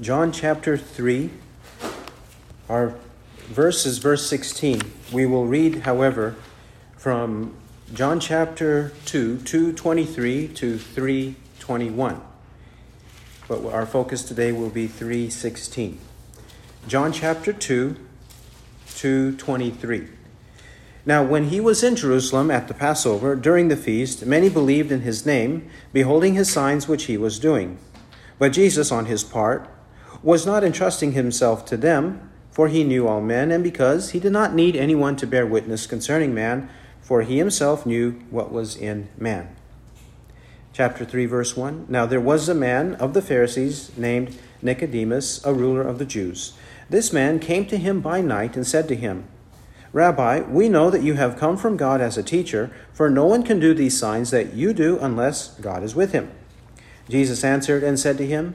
John chapter 3. Our verse is verse 16. We will read, however, from John chapter 2, 223 to 321. But our focus today will be 316. John chapter 2, 223. Now, when he was in Jerusalem at the Passover, during the feast, many believed in his name, beholding his signs which he was doing. But Jesus, on his part, was not entrusting himself to them, for he knew all men, and because he did not need anyone to bear witness concerning man, for he himself knew what was in man. Chapter 3, verse 1 Now there was a man of the Pharisees named Nicodemus, a ruler of the Jews. This man came to him by night and said to him, Rabbi, we know that you have come from God as a teacher, for no one can do these signs that you do unless God is with him. Jesus answered and said to him,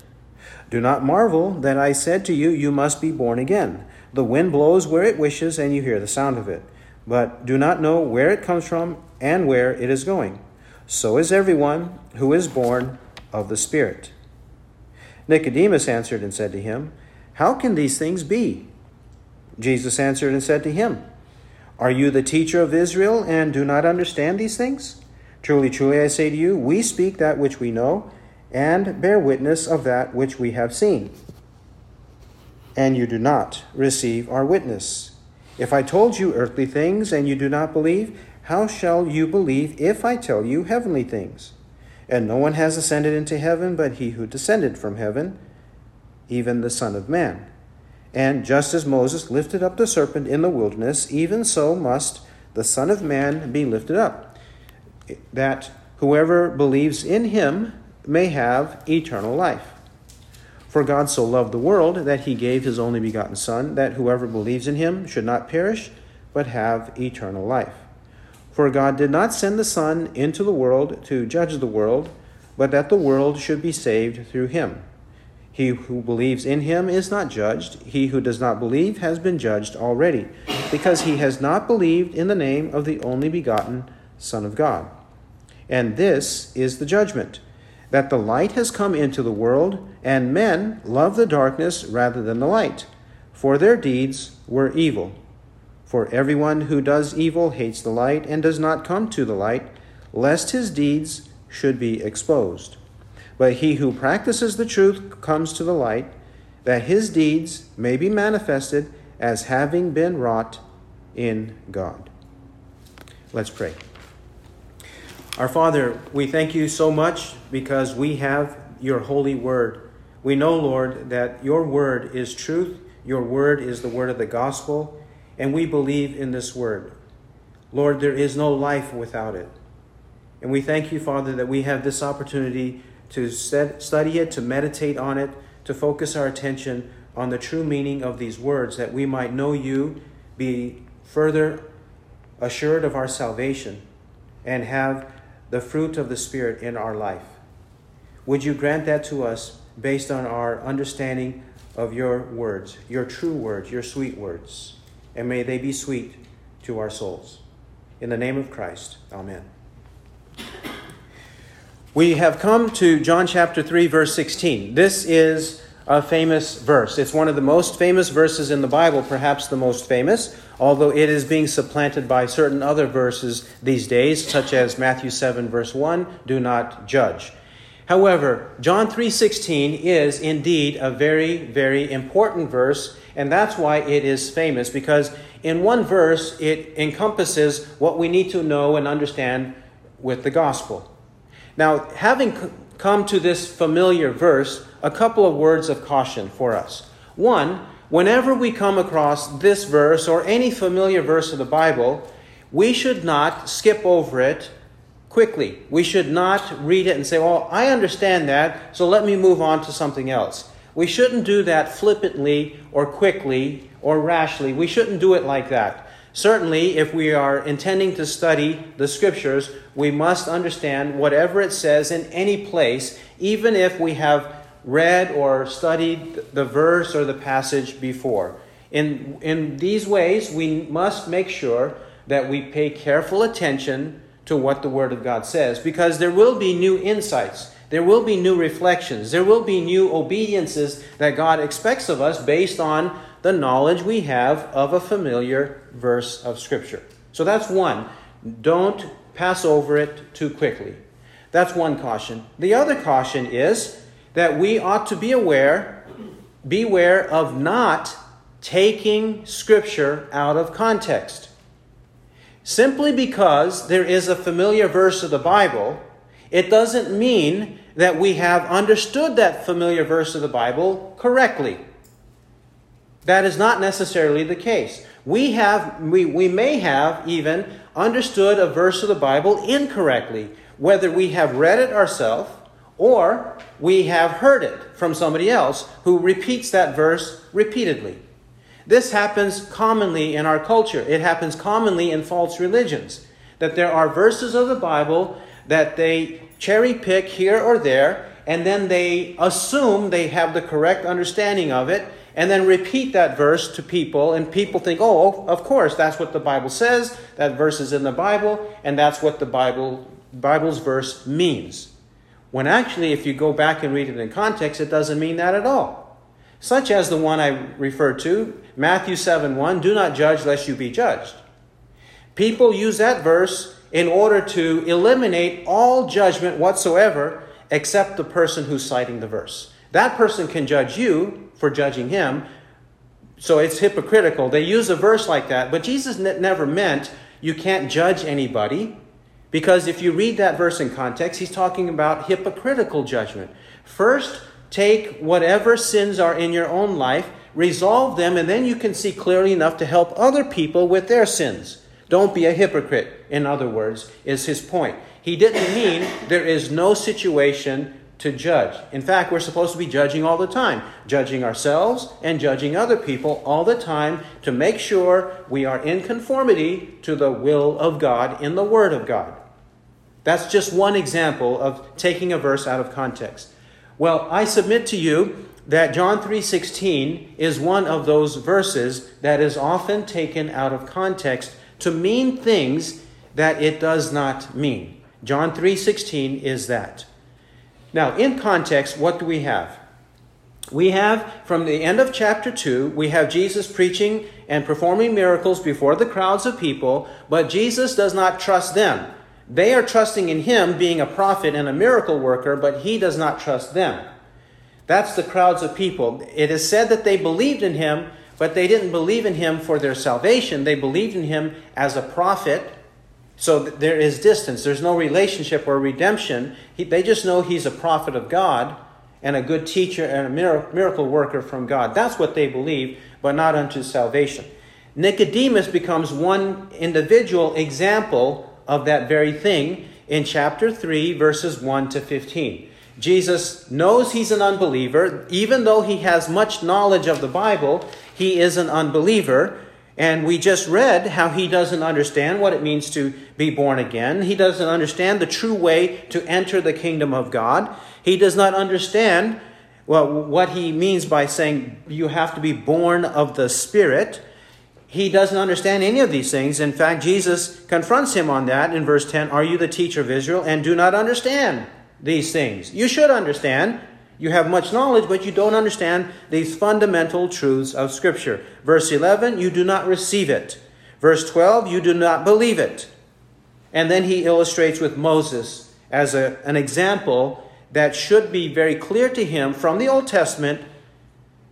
Do not marvel that I said to you, You must be born again. The wind blows where it wishes, and you hear the sound of it, but do not know where it comes from and where it is going. So is everyone who is born of the Spirit. Nicodemus answered and said to him, How can these things be? Jesus answered and said to him, Are you the teacher of Israel and do not understand these things? Truly, truly, I say to you, we speak that which we know and bear witness of that which we have seen. And you do not receive our witness. If I told you earthly things and you do not believe, how shall you believe if I tell you heavenly things? And no one has ascended into heaven but he who descended from heaven, even the Son of Man. And just as Moses lifted up the serpent in the wilderness, even so must the Son of Man be lifted up, that whoever believes in him may have eternal life. For God so loved the world that he gave his only begotten Son, that whoever believes in him should not perish, but have eternal life. For God did not send the Son into the world to judge the world, but that the world should be saved through him. He who believes in him is not judged. He who does not believe has been judged already, because he has not believed in the name of the only begotten Son of God. And this is the judgment that the light has come into the world, and men love the darkness rather than the light, for their deeds were evil. For everyone who does evil hates the light and does not come to the light, lest his deeds should be exposed. But he who practices the truth comes to the light, that his deeds may be manifested as having been wrought in God. Let's pray. Our Father, we thank you so much because we have your holy word. We know, Lord, that your word is truth, your word is the word of the gospel, and we believe in this word. Lord, there is no life without it. And we thank you, Father, that we have this opportunity to study it, to meditate on it, to focus our attention on the true meaning of these words, that we might know you, be further assured of our salvation, and have the fruit of the Spirit in our life. Would you grant that to us based on our understanding of your words, your true words, your sweet words? And may they be sweet to our souls. In the name of Christ, amen. We have come to John chapter 3, verse 16. This is a famous verse. It's one of the most famous verses in the Bible, perhaps the most famous, although it is being supplanted by certain other verses these days, such as Matthew 7, verse 1, do not judge. However, John 3:16 is indeed a very very important verse, and that's why it is famous because in one verse it encompasses what we need to know and understand with the gospel. Now, having come to this familiar verse, a couple of words of caution for us. One, whenever we come across this verse or any familiar verse of the Bible, we should not skip over it quickly. We should not read it and say, Well, I understand that, so let me move on to something else. We shouldn't do that flippantly or quickly or rashly. We shouldn't do it like that. Certainly, if we are intending to study the scriptures, we must understand whatever it says in any place, even if we have read or studied the verse or the passage before. In, in these ways, we must make sure that we pay careful attention to what the Word of God says, because there will be new insights, there will be new reflections, there will be new obediences that God expects of us based on the knowledge we have of a familiar verse of Scripture. So that's one. Don't pass over it too quickly. That's one caution. The other caution is that we ought to be aware, beware of not taking Scripture out of context. Simply because there is a familiar verse of the Bible, it doesn't mean that we have understood that familiar verse of the Bible correctly. That is not necessarily the case. We, have, we, we may have even understood a verse of the Bible incorrectly, whether we have read it ourselves or we have heard it from somebody else who repeats that verse repeatedly. This happens commonly in our culture. It happens commonly in false religions. That there are verses of the Bible that they cherry pick here or there, and then they assume they have the correct understanding of it, and then repeat that verse to people, and people think, oh, of course, that's what the Bible says, that verse is in the Bible, and that's what the Bible, Bible's verse means. When actually, if you go back and read it in context, it doesn't mean that at all. Such as the one I referred to, Matthew 7 1, do not judge lest you be judged. People use that verse in order to eliminate all judgment whatsoever except the person who's citing the verse. That person can judge you for judging him. So it's hypocritical. They use a verse like that, but Jesus never meant you can't judge anybody because if you read that verse in context, he's talking about hypocritical judgment. First, take whatever sins are in your own life, resolve them, and then you can see clearly enough to help other people with their sins. Don't be a hypocrite, in other words, is his point. He didn't mean there is no situation to judge. In fact, we're supposed to be judging all the time, judging ourselves and judging other people all the time to make sure we are in conformity to the will of God in the Word of God. That's just one example of taking a verse out of context. Well, I submit to you that John 3:16 is one of those verses that is often taken out of context to mean things that it does not mean. John 3:16 is that. Now, in context, what do we have? We have, from the end of chapter 2, we have Jesus preaching and performing miracles before the crowds of people, but Jesus does not trust them. They are trusting in him being a prophet and a miracle worker, but he does not trust them. That's the crowds of people. It is said that they believed in him, but they didn't believe in him for their salvation. They believed in him as a prophet so there is distance. There's no relationship or redemption. He, they just know he's a prophet of God and a good teacher and a miracle worker from God. That's what they believe, but not unto salvation. Nicodemus becomes one individual example of that very thing in chapter 3, verses 1 to 15. Jesus knows he's an unbeliever. Even though he has much knowledge of the Bible, he is an unbeliever. And we just read how he doesn't understand what it means to be born again. He doesn't understand the true way to enter the kingdom of God. He does not understand well, what he means by saying you have to be born of the Spirit. He doesn't understand any of these things. In fact, Jesus confronts him on that in verse 10 Are you the teacher of Israel and do not understand these things? You should understand. You have much knowledge, but you don't understand these fundamental truths of Scripture. Verse 11, you do not receive it. Verse 12, you do not believe it. And then he illustrates with Moses as a, an example that should be very clear to him from the Old Testament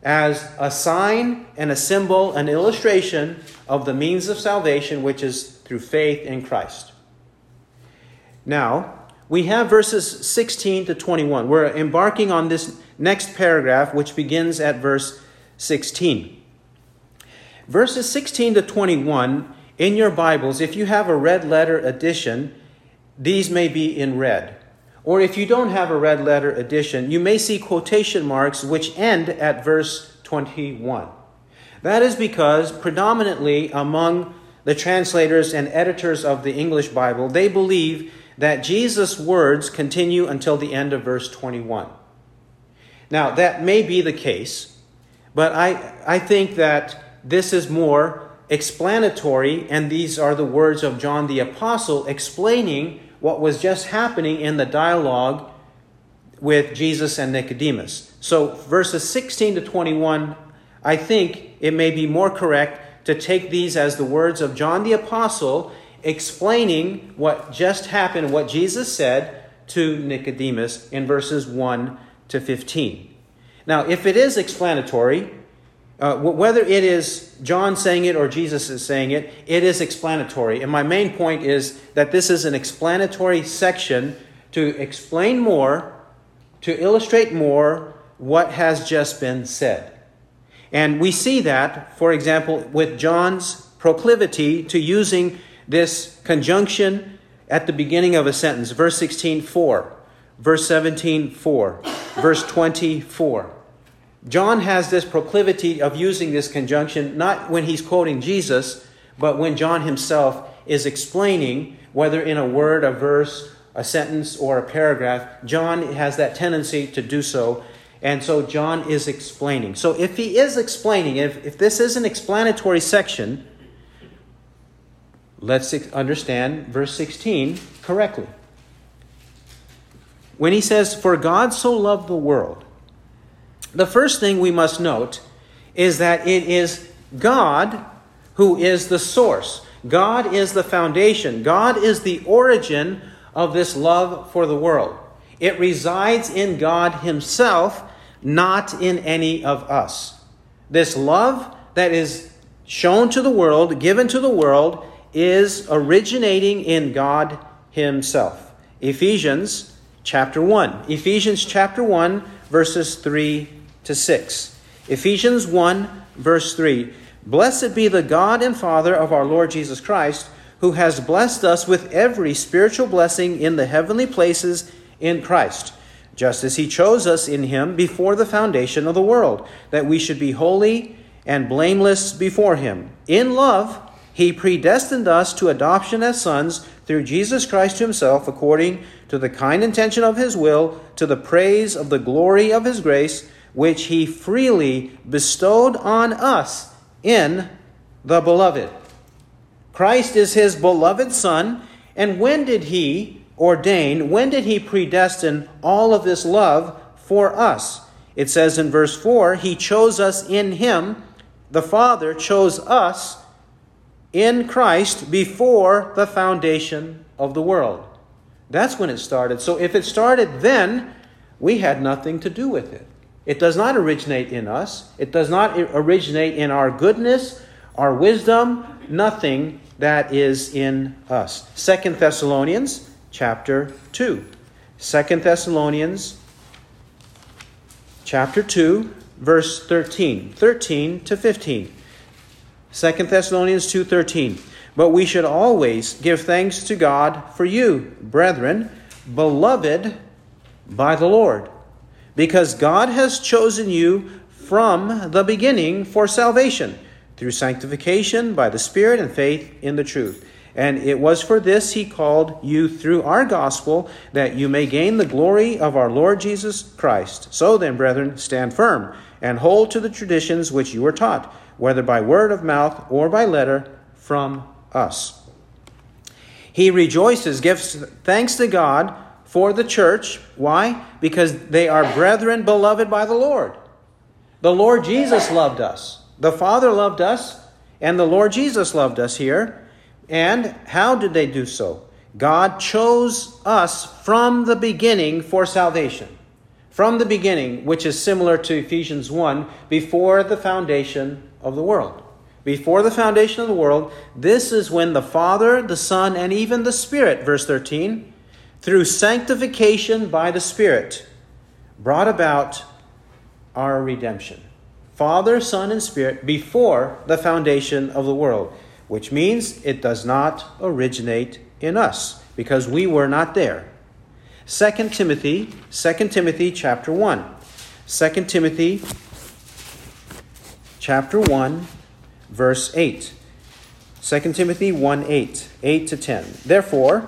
as a sign and a symbol, an illustration of the means of salvation, which is through faith in Christ. Now, we have verses 16 to 21. We're embarking on this next paragraph, which begins at verse 16. Verses 16 to 21 in your Bibles, if you have a red letter edition, these may be in red. Or if you don't have a red letter edition, you may see quotation marks which end at verse 21. That is because, predominantly among the translators and editors of the English Bible, they believe that Jesus' words continue until the end of verse 21. Now, that may be the case, but I, I think that this is more explanatory, and these are the words of John the Apostle explaining what was just happening in the dialogue with Jesus and Nicodemus. So, verses 16 to 21, I think it may be more correct to take these as the words of John the Apostle explaining what just happened, what Jesus said to Nicodemus in verses 1 to 15. Now, if it is explanatory, uh, whether it is John saying it or Jesus is saying it, it is explanatory. And my main point is that this is an explanatory section to explain more, to illustrate more what has just been said. And we see that, for example, with John's proclivity to using this conjunction at the beginning of a sentence. Verse 16, 4. Verse 17, 4. Verse 24. John has this proclivity of using this conjunction not when he's quoting Jesus, but when John himself is explaining, whether in a word, a verse, a sentence, or a paragraph. John has that tendency to do so. And so John is explaining. So if he is explaining, if, if this is an explanatory section, let's understand verse 16 correctly. When he says, For God so loved the world, the first thing we must note is that it is God who is the source. God is the foundation. God is the origin of this love for the world. It resides in God Himself, not in any of us. This love that is shown to the world, given to the world, is originating in God Himself. Ephesians chapter 1. Ephesians chapter 1, verses 3 to 6. Ephesians 1, verse 3. Blessed be the God and Father of our Lord Jesus Christ, who has blessed us with every spiritual blessing in the heavenly places in Christ, just as he chose us in him before the foundation of the world, that we should be holy and blameless before him. In love, he predestined us to adoption as sons through Jesus Christ himself, according to the kind intention of his will, to the praise of the glory of his grace which he freely bestowed on us in the beloved. Christ is his beloved Son, and when did he ordain, when did he predestine all of this love for us? It says in verse 4 He chose us in him, the Father chose us in Christ before the foundation of the world. That's when it started. So if it started then, we had nothing to do with it. It does not originate in us. It does not originate in our goodness, our wisdom, nothing that is in us. Second Thessalonians chapter 2. Second Thessalonians chapter 2 verse 13. 13 to 15. Second Thessalonians 2:13. But we should always give thanks to God for you, brethren, beloved by the Lord because God has chosen you from the beginning for salvation through sanctification by the Spirit and faith in the truth. And it was for this he called you through our gospel, that you may gain the glory of our Lord Jesus Christ. So then, brethren, stand firm and hold to the traditions which you were taught, whether by word of mouth or by letter from us. He rejoices, gives thanks to God for the church. Why? Because they are brethren beloved by the Lord. The Lord Jesus loved us. The Father loved us, and the Lord Jesus loved us here. And how did they do so? God chose us from the beginning for salvation. From the beginning, which is similar to Ephesians 1, before the foundation of the world. Before the foundation of the world, this is when the Father, the Son, and even the Spirit, verse 13, through sanctification by the Spirit, brought about our redemption. Father, Son, and Spirit before the foundation of the world, which means it does not originate in us because we were not there. 2 Timothy, 2 Timothy chapter 1. 2 Timothy chapter 1 verse 8. 2 Timothy 1 8, 8 to 10. Therefore,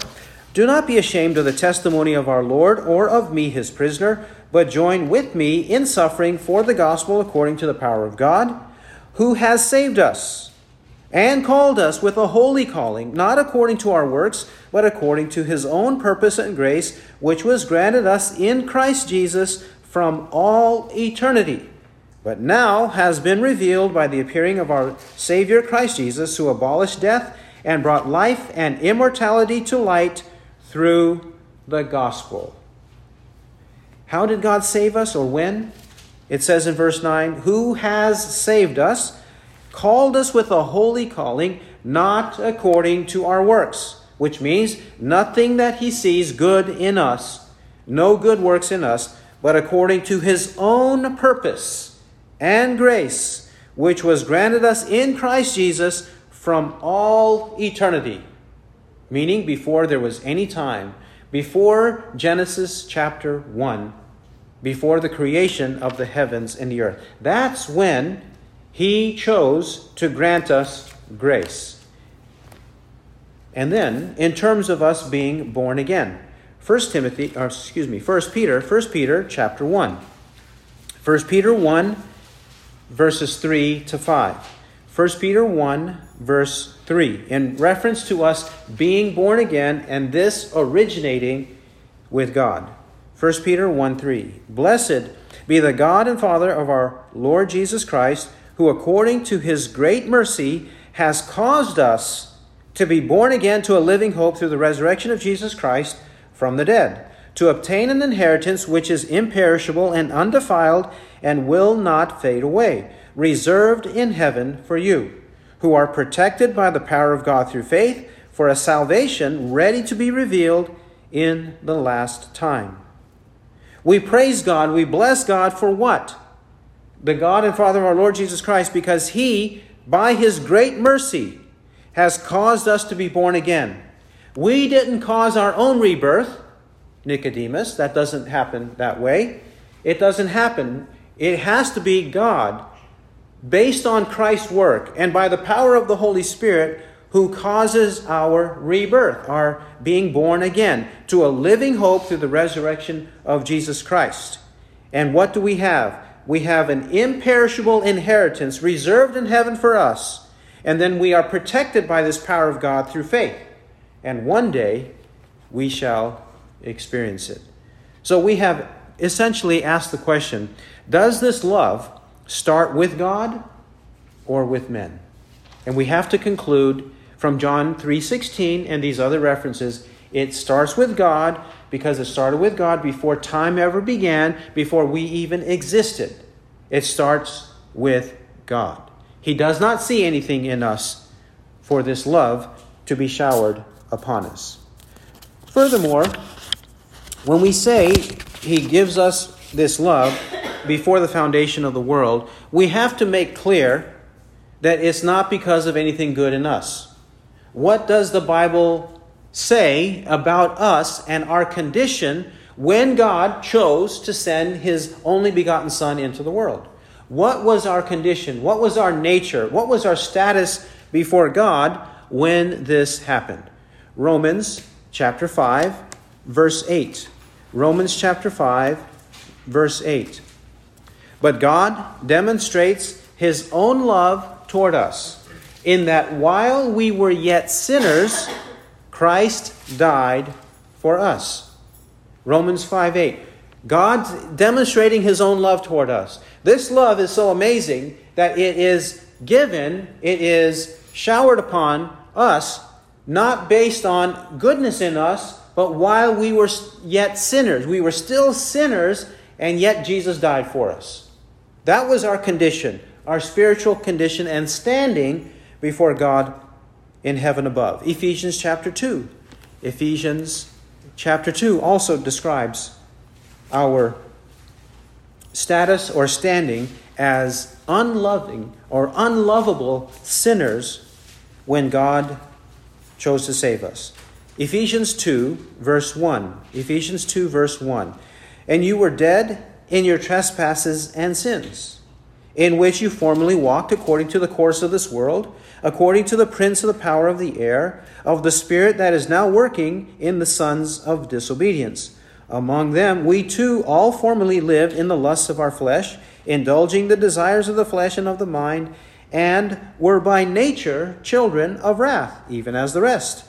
do not be ashamed of the testimony of our Lord or of me, his prisoner, but join with me in suffering for the gospel according to the power of God, who has saved us and called us with a holy calling, not according to our works, but according to his own purpose and grace, which was granted us in Christ Jesus from all eternity but now has been revealed by the appearing of our Savior Christ Jesus, who abolished death and brought life and immortality to light through the gospel. How did God save us or when? It says in verse 9, Who has saved us, called us with a holy calling, not according to our works, which means nothing that he sees good in us, no good works in us, but according to his own purpose and grace, which was granted us in Christ Jesus from all eternity. Meaning, before there was any time, before Genesis chapter 1, before the creation of the heavens and the earth. That's when he chose to grant us grace. And then, in terms of us being born again, 1 Timothy, or excuse me, 1 Peter, 1 Peter chapter 1. 1 Peter 1 verses 3 to 5. 1 Peter 1, verse 3, in reference to us being born again and this originating with God. 1 Peter 1 3. Blessed be the God and Father of our Lord Jesus Christ, who according to his great mercy has caused us to be born again to a living hope through the resurrection of Jesus Christ from the dead, to obtain an inheritance which is imperishable and undefiled and will not fade away, reserved in heaven for you, who are protected by the power of God through faith for a salvation ready to be revealed in the last time. We praise God, we bless God for what? The God and Father of our Lord Jesus Christ, because He, by His great mercy, has caused us to be born again. We didn't cause our own rebirth, Nicodemus. That doesn't happen that way. It doesn't happen. It has to be God, based on Christ's work and by the power of the Holy Spirit, who causes our rebirth, our being born again, to a living hope through the resurrection of Jesus Christ. And what do we have? We have an imperishable inheritance reserved in heaven for us, and then we are protected by this power of God through faith. And one day we shall experience it. So we have essentially asked the question does this love start with God or with men? And we have to conclude from John 3:16 and these other references, it starts with God because it started with God before time ever began, before we even existed. It starts with God. He does not see anything in us for this love to be showered upon us. Furthermore, when we say he gives us this love, before the foundation of the world, we have to make clear that it's not because of anything good in us. What does the Bible say about us and our condition when God chose to send his only begotten Son into the world? What was our condition? What was our nature? What was our status before God when this happened? Romans chapter 5, verse 8. Romans chapter 5, verse 8. But God demonstrates his own love toward us in that while we were yet sinners, Christ died for us. Romans 5 8. God demonstrating his own love toward us. This love is so amazing that it is given, it is showered upon us, not based on goodness in us, but while we were yet sinners. We were still sinners, and yet Jesus died for us. That was our condition, our spiritual condition and standing before God in heaven above. Ephesians chapter 2. Ephesians chapter 2 also describes our status or standing as unloving or unlovable sinners when God chose to save us. Ephesians 2, verse 1. Ephesians 2, verse 1. And you were dead in your trespasses and sins, in which you formerly walked according to the course of this world, according to the prince of the power of the air, of the spirit that is now working in the sons of disobedience. Among them, we too all formerly lived in the lusts of our flesh, indulging the desires of the flesh and of the mind, and were by nature children of wrath, even as the rest.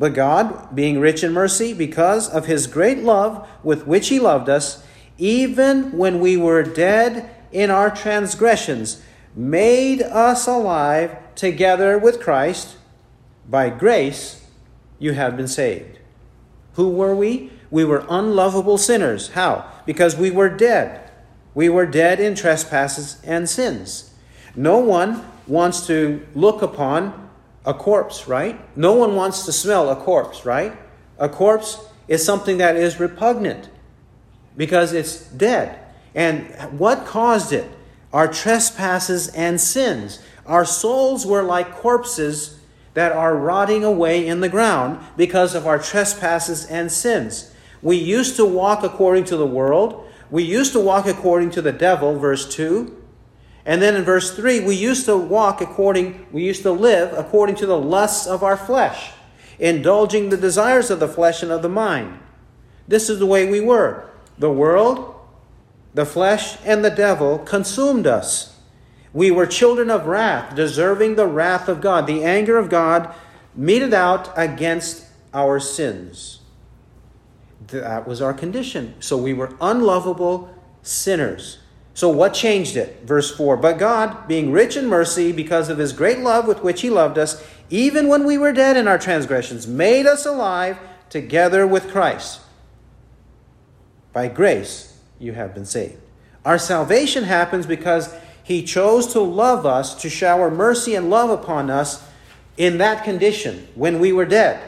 But God, being rich in mercy, because of his great love with which he loved us, even when we were dead in our transgressions, made us alive together with Christ. By grace you have been saved. Who were we? We were unlovable sinners. How? Because we were dead. We were dead in trespasses and sins. No one wants to look upon a corpse, right? No one wants to smell a corpse, right? A corpse is something that is repugnant because it's dead. And what caused it? Our trespasses and sins. Our souls were like corpses that are rotting away in the ground because of our trespasses and sins. We used to walk according to the world. We used to walk according to the devil, verse 2. And then in verse 3, we used to walk according, we used to live according to the lusts of our flesh, indulging the desires of the flesh and of the mind. This is the way we were. The world, the flesh, and the devil consumed us. We were children of wrath, deserving the wrath of God, the anger of God meted out against our sins. That was our condition. So we were unlovable sinners. So, what changed it? Verse 4 But God, being rich in mercy, because of his great love with which he loved us, even when we were dead in our transgressions, made us alive together with Christ. By grace, you have been saved. Our salvation happens because he chose to love us, to shower mercy and love upon us in that condition when we were dead.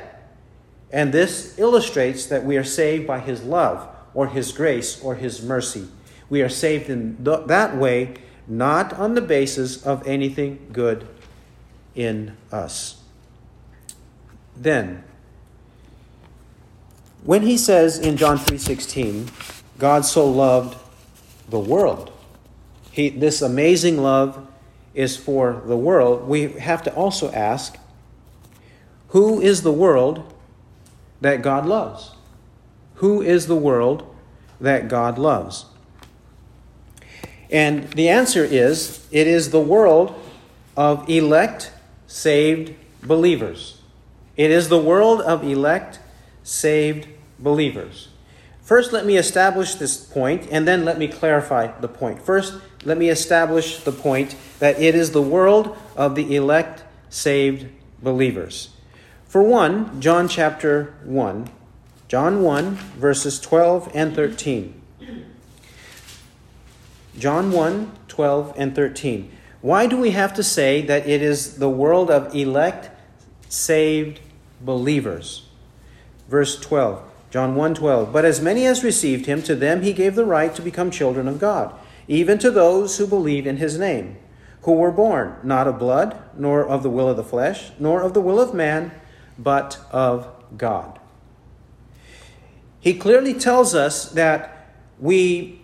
And this illustrates that we are saved by his love or his grace or his mercy. We are saved in th- that way, not on the basis of anything good in us. Then, when he says in John 3:16, God so loved the world. He, this amazing love is for the world. We have to also ask, who is the world that God loves? Who is the world that God loves? And the answer is it is the world of elect, saved believers. It is the world of elect, saved believers. First, let me establish this point, and then let me clarify the point. First, let me establish the point that it is the world of the elect, saved believers. For one, John chapter 1, John 1, verses 12 and 13. John 1 12 and 13. Why do we have to say that it is the world of elect, saved believers? Verse 12. John 1 12. But as many as received him, to them he gave the right to become children of God, even to those who believe in his name, who were born not of blood, nor of the will of the flesh, nor of the will of man, but of God. He clearly tells us that we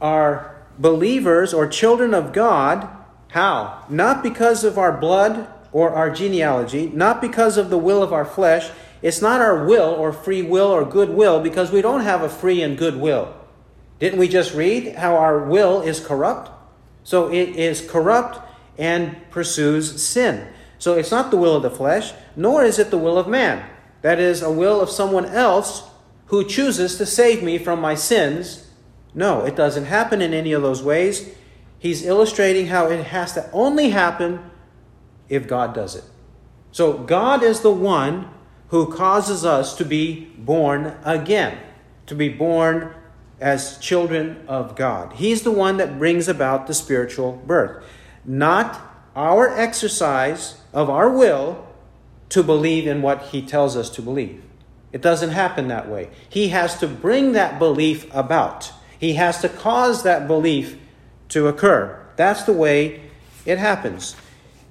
are believers or children of God. How? Not because of our blood or our genealogy, not because of the will of our flesh. It's not our will or free will or good will because we don't have a free and good will. Didn't we just read how our will is corrupt? So it is corrupt and pursues sin. So it's not the will of the flesh, nor is it the will of man. That is a will of someone else who chooses to save me from my sins no, it doesn't happen in any of those ways. He's illustrating how it has to only happen if God does it. So God is the one who causes us to be born again, to be born as children of God. He's the one that brings about the spiritual birth, not our exercise of our will to believe in what He tells us to believe. It doesn't happen that way. He has to bring that belief about. He has to cause that belief to occur. That's the way it happens.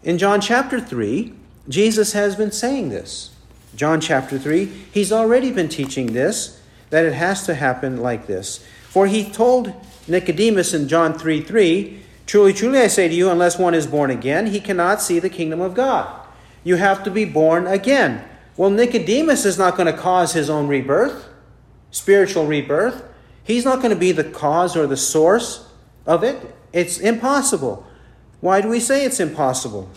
In John chapter 3, Jesus has been saying this. John chapter 3, he's already been teaching this, that it has to happen like this. For he told Nicodemus in John 3 3, Truly, truly, I say to you, unless one is born again, he cannot see the kingdom of God. You have to be born again. Well, Nicodemus is not going to cause his own rebirth, spiritual rebirth. He's not going to be the cause or the source of it. It's impossible. Why do we say it's impossible?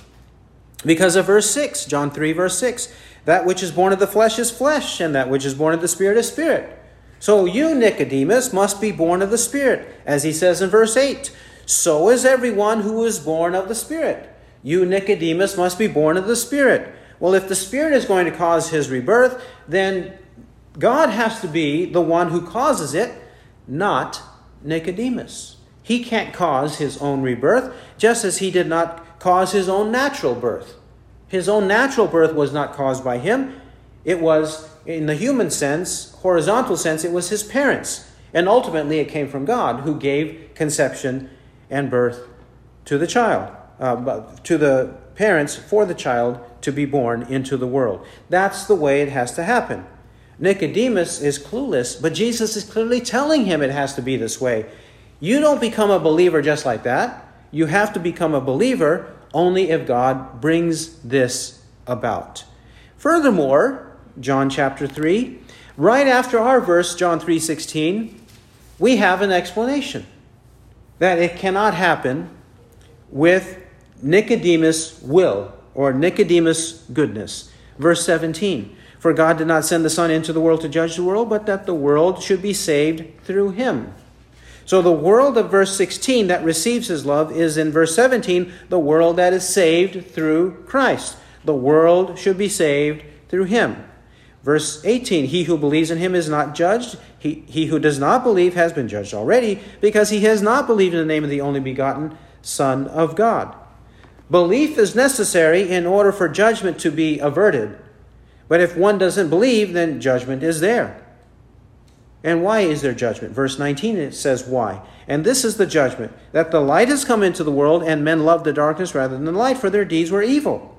Because of verse 6, John 3, verse 6. That which is born of the flesh is flesh, and that which is born of the spirit is spirit. So you, Nicodemus, must be born of the Spirit, as he says in verse 8. So is everyone who is born of the Spirit. You, Nicodemus, must be born of the Spirit. Well, if the Spirit is going to cause his rebirth, then God has to be the one who causes it, not Nicodemus. He can't cause his own rebirth, just as he did not cause his own natural birth. His own natural birth was not caused by him, it was in the human sense, horizontal sense, it was his parents. And ultimately, it came from God who gave conception and birth to the child, uh, to the parents for the child to be born into the world. That's the way it has to happen. Nicodemus is clueless, but Jesus is clearly telling him it has to be this way. You don't become a believer just like that. You have to become a believer only if God brings this about. Furthermore, John chapter 3. Right after our verse, John 3:16, we have an explanation that it cannot happen with Nicodemus' will or Nicodemus' goodness. Verse 17, for God did not send the Son into the world to judge the world, but that the world should be saved through him. So the world of verse 16 that receives his love is in verse 17 the world that is saved through Christ. The world should be saved through him. Verse 18 He who believes in him is not judged. He, he who does not believe has been judged already, because he has not believed in the name of the only begotten Son of God. Belief is necessary in order for judgment to be averted. But if one doesn't believe, then judgment is there. And why is there judgment? Verse 19 it says why. And this is the judgment that the light has come into the world, and men loved the darkness rather than the light, for their deeds were evil.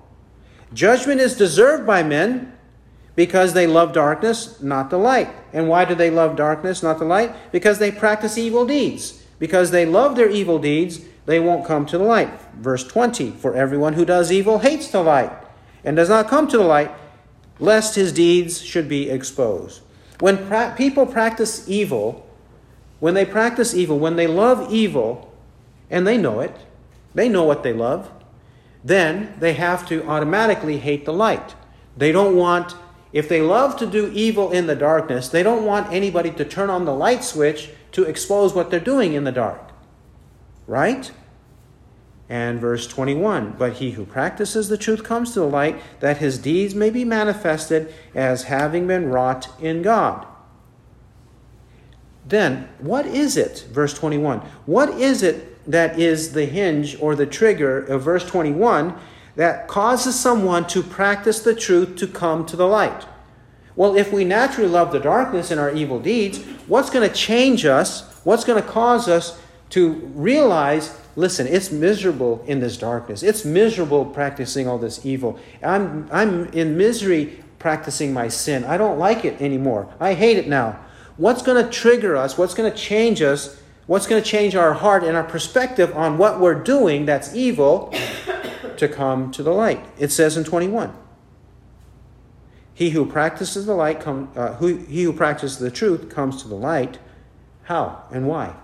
Judgment is deserved by men because they love darkness, not the light. And why do they love darkness, not the light? Because they practice evil deeds. Because they love their evil deeds, they won't come to the light. Verse 20 For everyone who does evil hates the light and does not come to the light, lest his deeds should be exposed. When pra- people practice evil, when they practice evil, when they love evil, and they know it, they know what they love, then they have to automatically hate the light. They don't want if they love to do evil in the darkness, they don't want anybody to turn on the light switch to expose what they're doing in the dark. Right? And verse 21 But he who practices the truth comes to the light, that his deeds may be manifested as having been wrought in God. Then, what is it, verse 21? What is it that is the hinge or the trigger of verse 21 that causes someone to practice the truth to come to the light. Well, if we naturally love the darkness in our evil deeds, what's going to change us? What's going to cause us to realize listen, it's miserable in this darkness. It's miserable practicing all this evil. I'm, I'm in misery practicing my sin. I don't like it anymore. I hate it now. What's going to trigger us? What's going to change us? What's going to change our heart and our perspective on what we're doing that's evil to come to the light. It says in 21. He who practices the light come, uh, who, he who practices the truth comes to the light. How and why?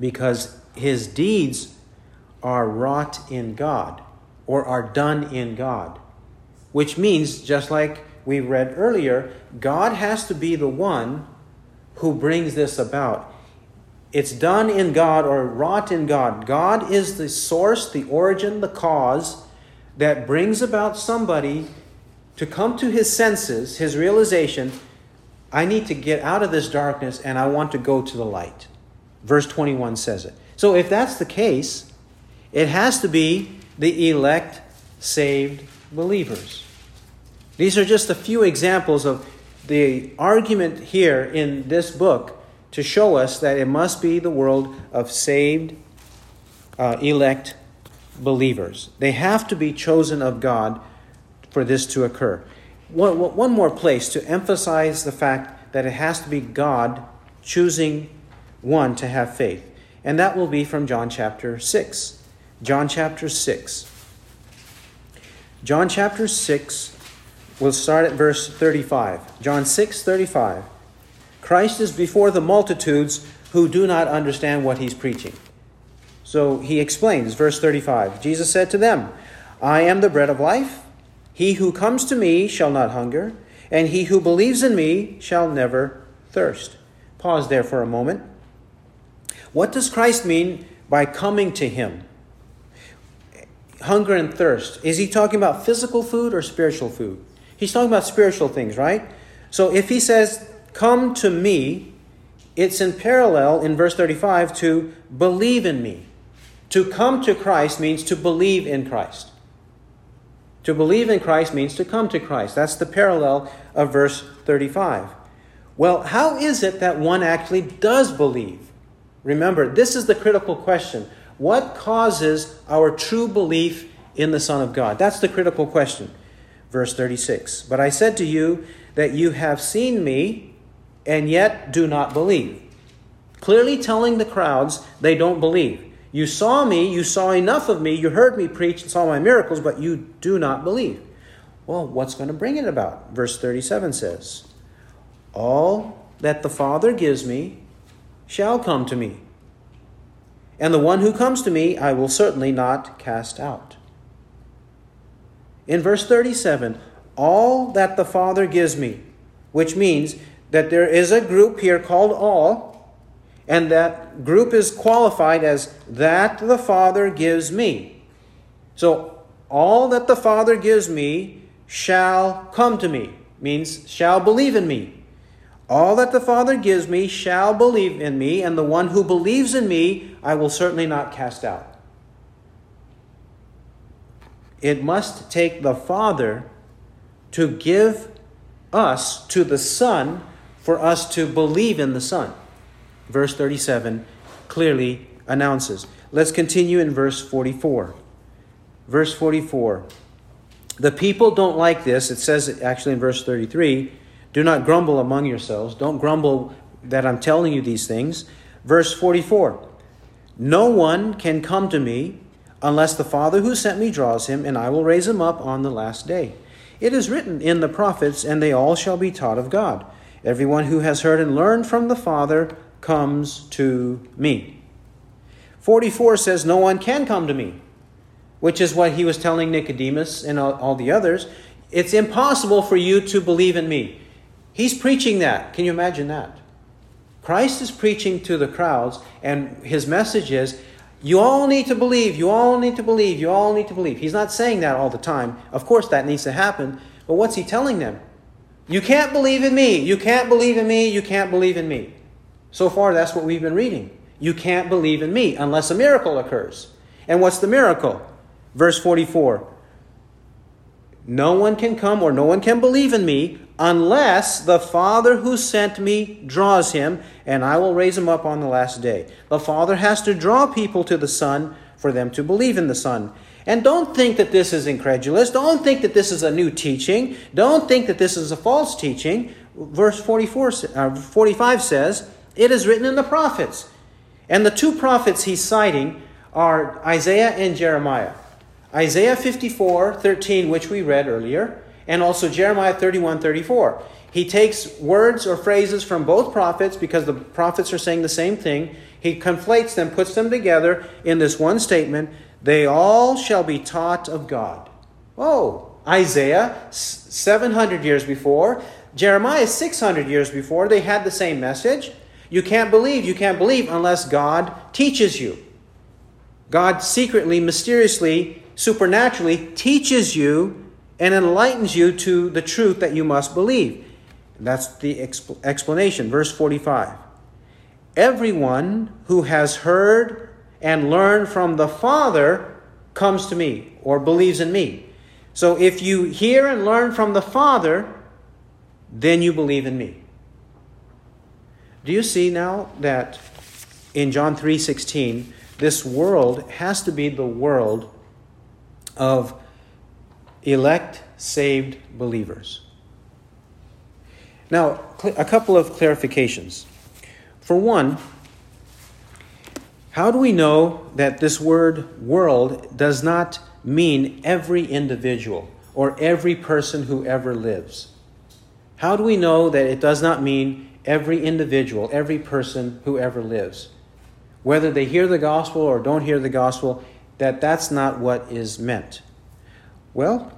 Because his deeds are wrought in God or are done in God. Which means, just like we read earlier, God has to be the one who brings this about. It's done in God or wrought in God. God is the source, the origin, the cause that brings about somebody to come to his senses, his realization I need to get out of this darkness and I want to go to the light. Verse 21 says it. So if that's the case, it has to be the elect, saved believers. These are just a few examples of the argument here in this book to show us that it must be the world of saved, uh, elect believers. They have to be chosen of God for this to occur. one, one more place to emphasize the fact that it has to be God choosing one to have faith. And that will be from John chapter 6. John chapter 6. John chapter 6, we'll start at verse 35. John 6, 35. Christ is before the multitudes who do not understand what he's preaching. So he explains, verse 35 Jesus said to them, I am the bread of life. He who comes to me shall not hunger, and he who believes in me shall never thirst. Pause there for a moment. What does Christ mean by coming to him? Hunger and thirst. Is he talking about physical food or spiritual food? He's talking about spiritual things, right? So if he says, Come to me, it's in parallel in verse 35 to believe in me. To come to Christ means to believe in Christ. To believe in Christ means to come to Christ. That's the parallel of verse 35. Well, how is it that one actually does believe? Remember, this is the critical question. What causes our true belief in the Son of God? That's the critical question. Verse 36 But I said to you that you have seen me and yet do not believe. Clearly telling the crowds they don't believe. You saw me, you saw enough of me, you heard me preach and saw my miracles, but you do not believe. Well, what's going to bring it about? Verse 37 says, All that the Father gives me shall come to me, and the one who comes to me I will certainly not cast out. In verse 37, all that the Father gives me, which means that there is a group here called all and that group is qualified as that the Father gives me. So, all that the Father gives me shall come to me, means shall believe in me. All that the Father gives me shall believe in me, and the one who believes in me I will certainly not cast out. It must take the Father to give us to the Son for us to believe in the Son verse 37 clearly announces. Let's continue in verse 44. Verse 44. The people don't like this. It says actually in verse 33 do not grumble among yourselves. Don't grumble that I'm telling you these things. Verse 44 No one can come to me unless the Father who sent me draws him, and I will raise him up on the last day. It is written in the prophets, and they all shall be taught of God. Everyone who has heard and learned from the Father comes to me. 44 says, No one can come to me, which is what he was telling Nicodemus and all, the others. It's impossible for you to believe in me. He's preaching that. Can you imagine that? Christ is preaching to the crowds, and his message is, You all need to believe, you all need to believe, you all need to believe. He's not saying that all the time. Of course, that needs to happen. But what's he telling them? You can't believe in me. You can't believe in me. You can't believe in me. So far, that's what we've been reading. You can't believe in me unless a miracle occurs. And what's the miracle? Verse 44 No one can come or no one can believe in me unless the Father who sent me draws him, and I will raise him up on the last day. The Father has to draw people to the Son for them to believe in the Son. And don't think that this is incredulous. Don't think that this is a new teaching. Don't think that this is a false teaching. Verse 44, uh, 45 says, it is written in the prophets. And the two prophets he's citing are Isaiah and Jeremiah. Isaiah 54, 13, which we read earlier, and also Jeremiah 31, 34. He takes words or phrases from both prophets because the prophets are saying the same thing. He conflates them, puts them together in this one statement they all shall be taught of God. Oh, Isaiah, 700 years before, Jeremiah, 600 years before, they had the same message. You can't believe, you can't believe unless God teaches you. God secretly, mysteriously, supernaturally teaches you and enlightens you to the truth that you must believe. That's the exp- explanation. Verse 45. Everyone who has heard and learned from the Father comes to me or believes in me. So if you hear and learn from the Father, then you believe in me. Do you see now that in John 3:16 this world has to be the world of elect saved believers. Now, a couple of clarifications. For one, how do we know that this word world does not mean every individual or every person who ever lives? How do we know that it does not mean every individual, every person who ever lives? Whether they hear the gospel or don't hear the gospel, that that's not what is meant. Well,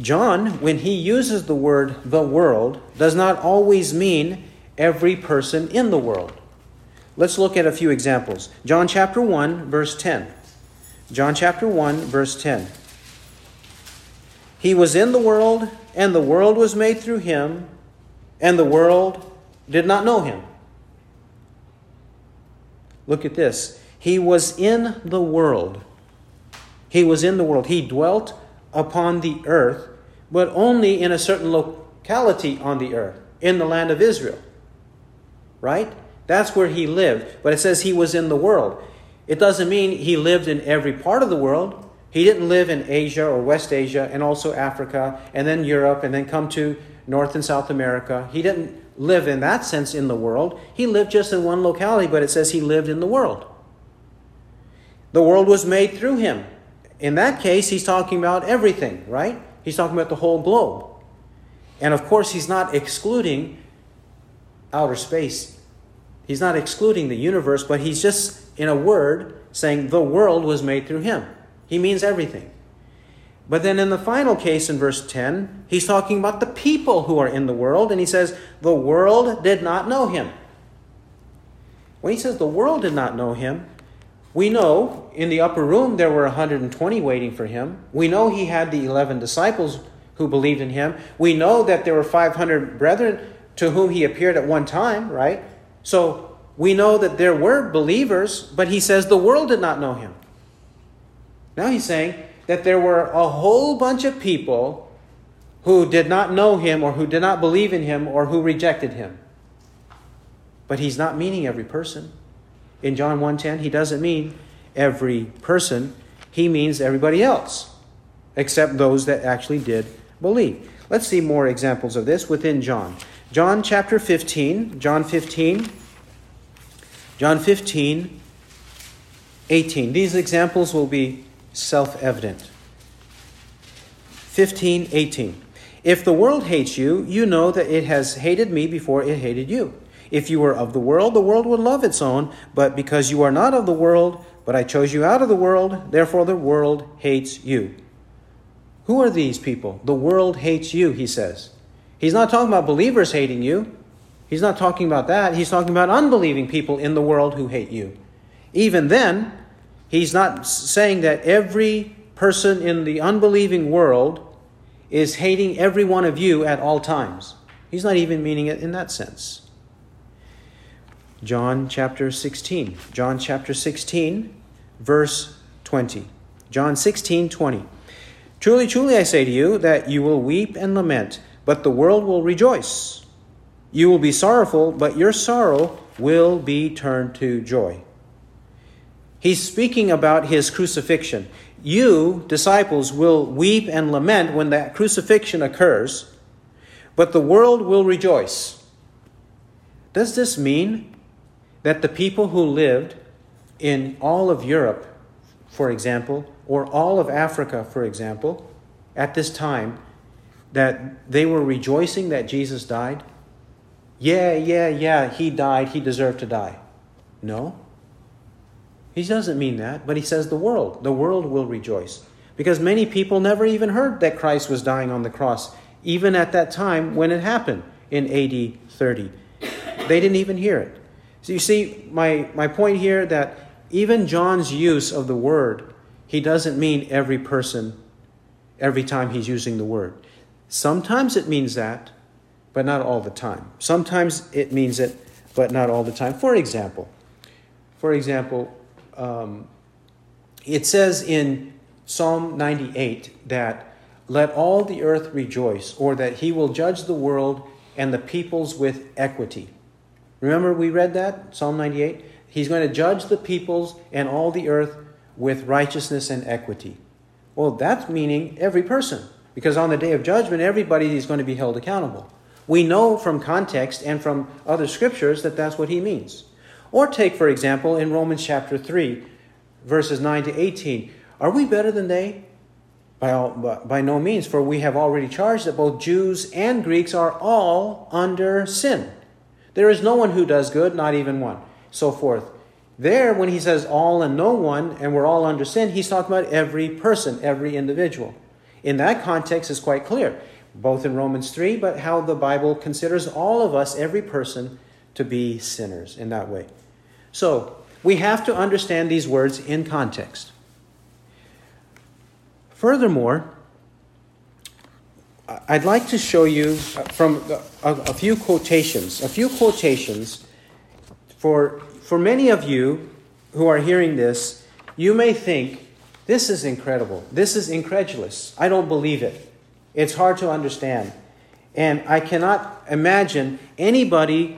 John, when he uses the word the world, does not always mean every person in the world. Let's look at a few examples. John chapter 1, verse 10. John chapter 1, verse 10. He was in the world, and the world was made through him, and the world did not know him. Look at this. He was in the world. He was in the world. He dwelt upon the earth, but only in a certain locality on the earth, in the land of Israel. Right? That's where he lived. But it says he was in the world. It doesn't mean he lived in every part of the world. He didn't live in Asia or West Asia and also Africa and then Europe and then come to North and South America. He didn't live in that sense in the world. He lived just in one locality, but it says he lived in the world. The world was made through him. In that case, he's talking about everything, right? He's talking about the whole globe. And of course, he's not excluding outer space. He's not excluding the universe, but he's just, in a word, saying the world was made through him. He means everything. But then in the final case in verse 10, he's talking about the people who are in the world, and he says, the world did not know him. When he says the world did not know him, we know in the upper room there were 120 waiting for him. We know he had the 11 disciples who believed in him. We know that there were 500 brethren to whom he appeared at one time, right? So we know that there were believers, but he says the world did not know him. Now he's saying that there were a whole bunch of people who did not know him or who did not believe in him or who rejected him. But he's not meaning every person in John 1:10, he doesn't mean every person. He means everybody else, except those that actually did believe. Let's see more examples of this within John. John chapter 15, John 15, John 15, 18. These examples will be self evident. 15, 18. If the world hates you, you know that it has hated me before it hated you. If you were of the world, the world would love its own, but because you are not of the world, but I chose you out of the world, therefore the world hates you. Who are these people? The world hates you, he says. He's not talking about believers hating you. He's not talking about that. He's talking about unbelieving people in the world who hate you. Even then, he's not saying that every person in the unbelieving world is hating every one of you at all times. He's not even meaning it in that sense. John chapter 16. John chapter 16, verse 20. John 16, 20. Truly, truly, I say to you that you will weep and lament, but the world will rejoice. You will be sorrowful, but your sorrow will be turned to joy. He's speaking about his crucifixion. You, disciples, will weep and lament when that crucifixion occurs, but the world will rejoice. Does this mean that the people who lived in all of Europe, for example, or all of Africa, for example, at this time, that they were rejoicing that Jesus died? Yeah, yeah, yeah, he died, he deserved to die. No. He doesn't mean that, but he says the world. The world will rejoice. Because many people never even heard that Christ was dying on the cross, even at that time when it happened in AD 30. They didn't even hear it. So you see, my, my point here that even John's use of the word, he doesn't mean every person every time he's using the word. Sometimes it means that, but not all the time. Sometimes it means it, but not all the time. For example, for example, um, it says in Psalm 98 that let all the earth rejoice, or that he will judge the world and the peoples with equity. Remember, we read that, Psalm 98? He's going to judge the peoples and all the earth with righteousness and equity. Well, that's meaning every person, because on the day of judgment, everybody is going to be held accountable. we know from context and from other scriptures that that's what he means. Or take, for example, in Romans chapter 3, verses 9 to 18. Are we better than they? By, all, by no means, for we have already charged that both Jews and Greeks are all under sin. There is no one who does good, not even one. So forth. There, when he says all and no one, and we're all under sin, he's talking about every person, every individual. In that context, it's quite clear, both in Romans 3, but how the Bible considers all of us, every person, to be sinners in that way. So, we have to understand these words in context. Furthermore, I'd like to show you uh, from uh, a, a, few quotations, a few quotations for, for many of you who are hearing this, you may think, this is incredible. This is incredulous. I don't believe it. It's hard to understand. And I cannot imagine anybody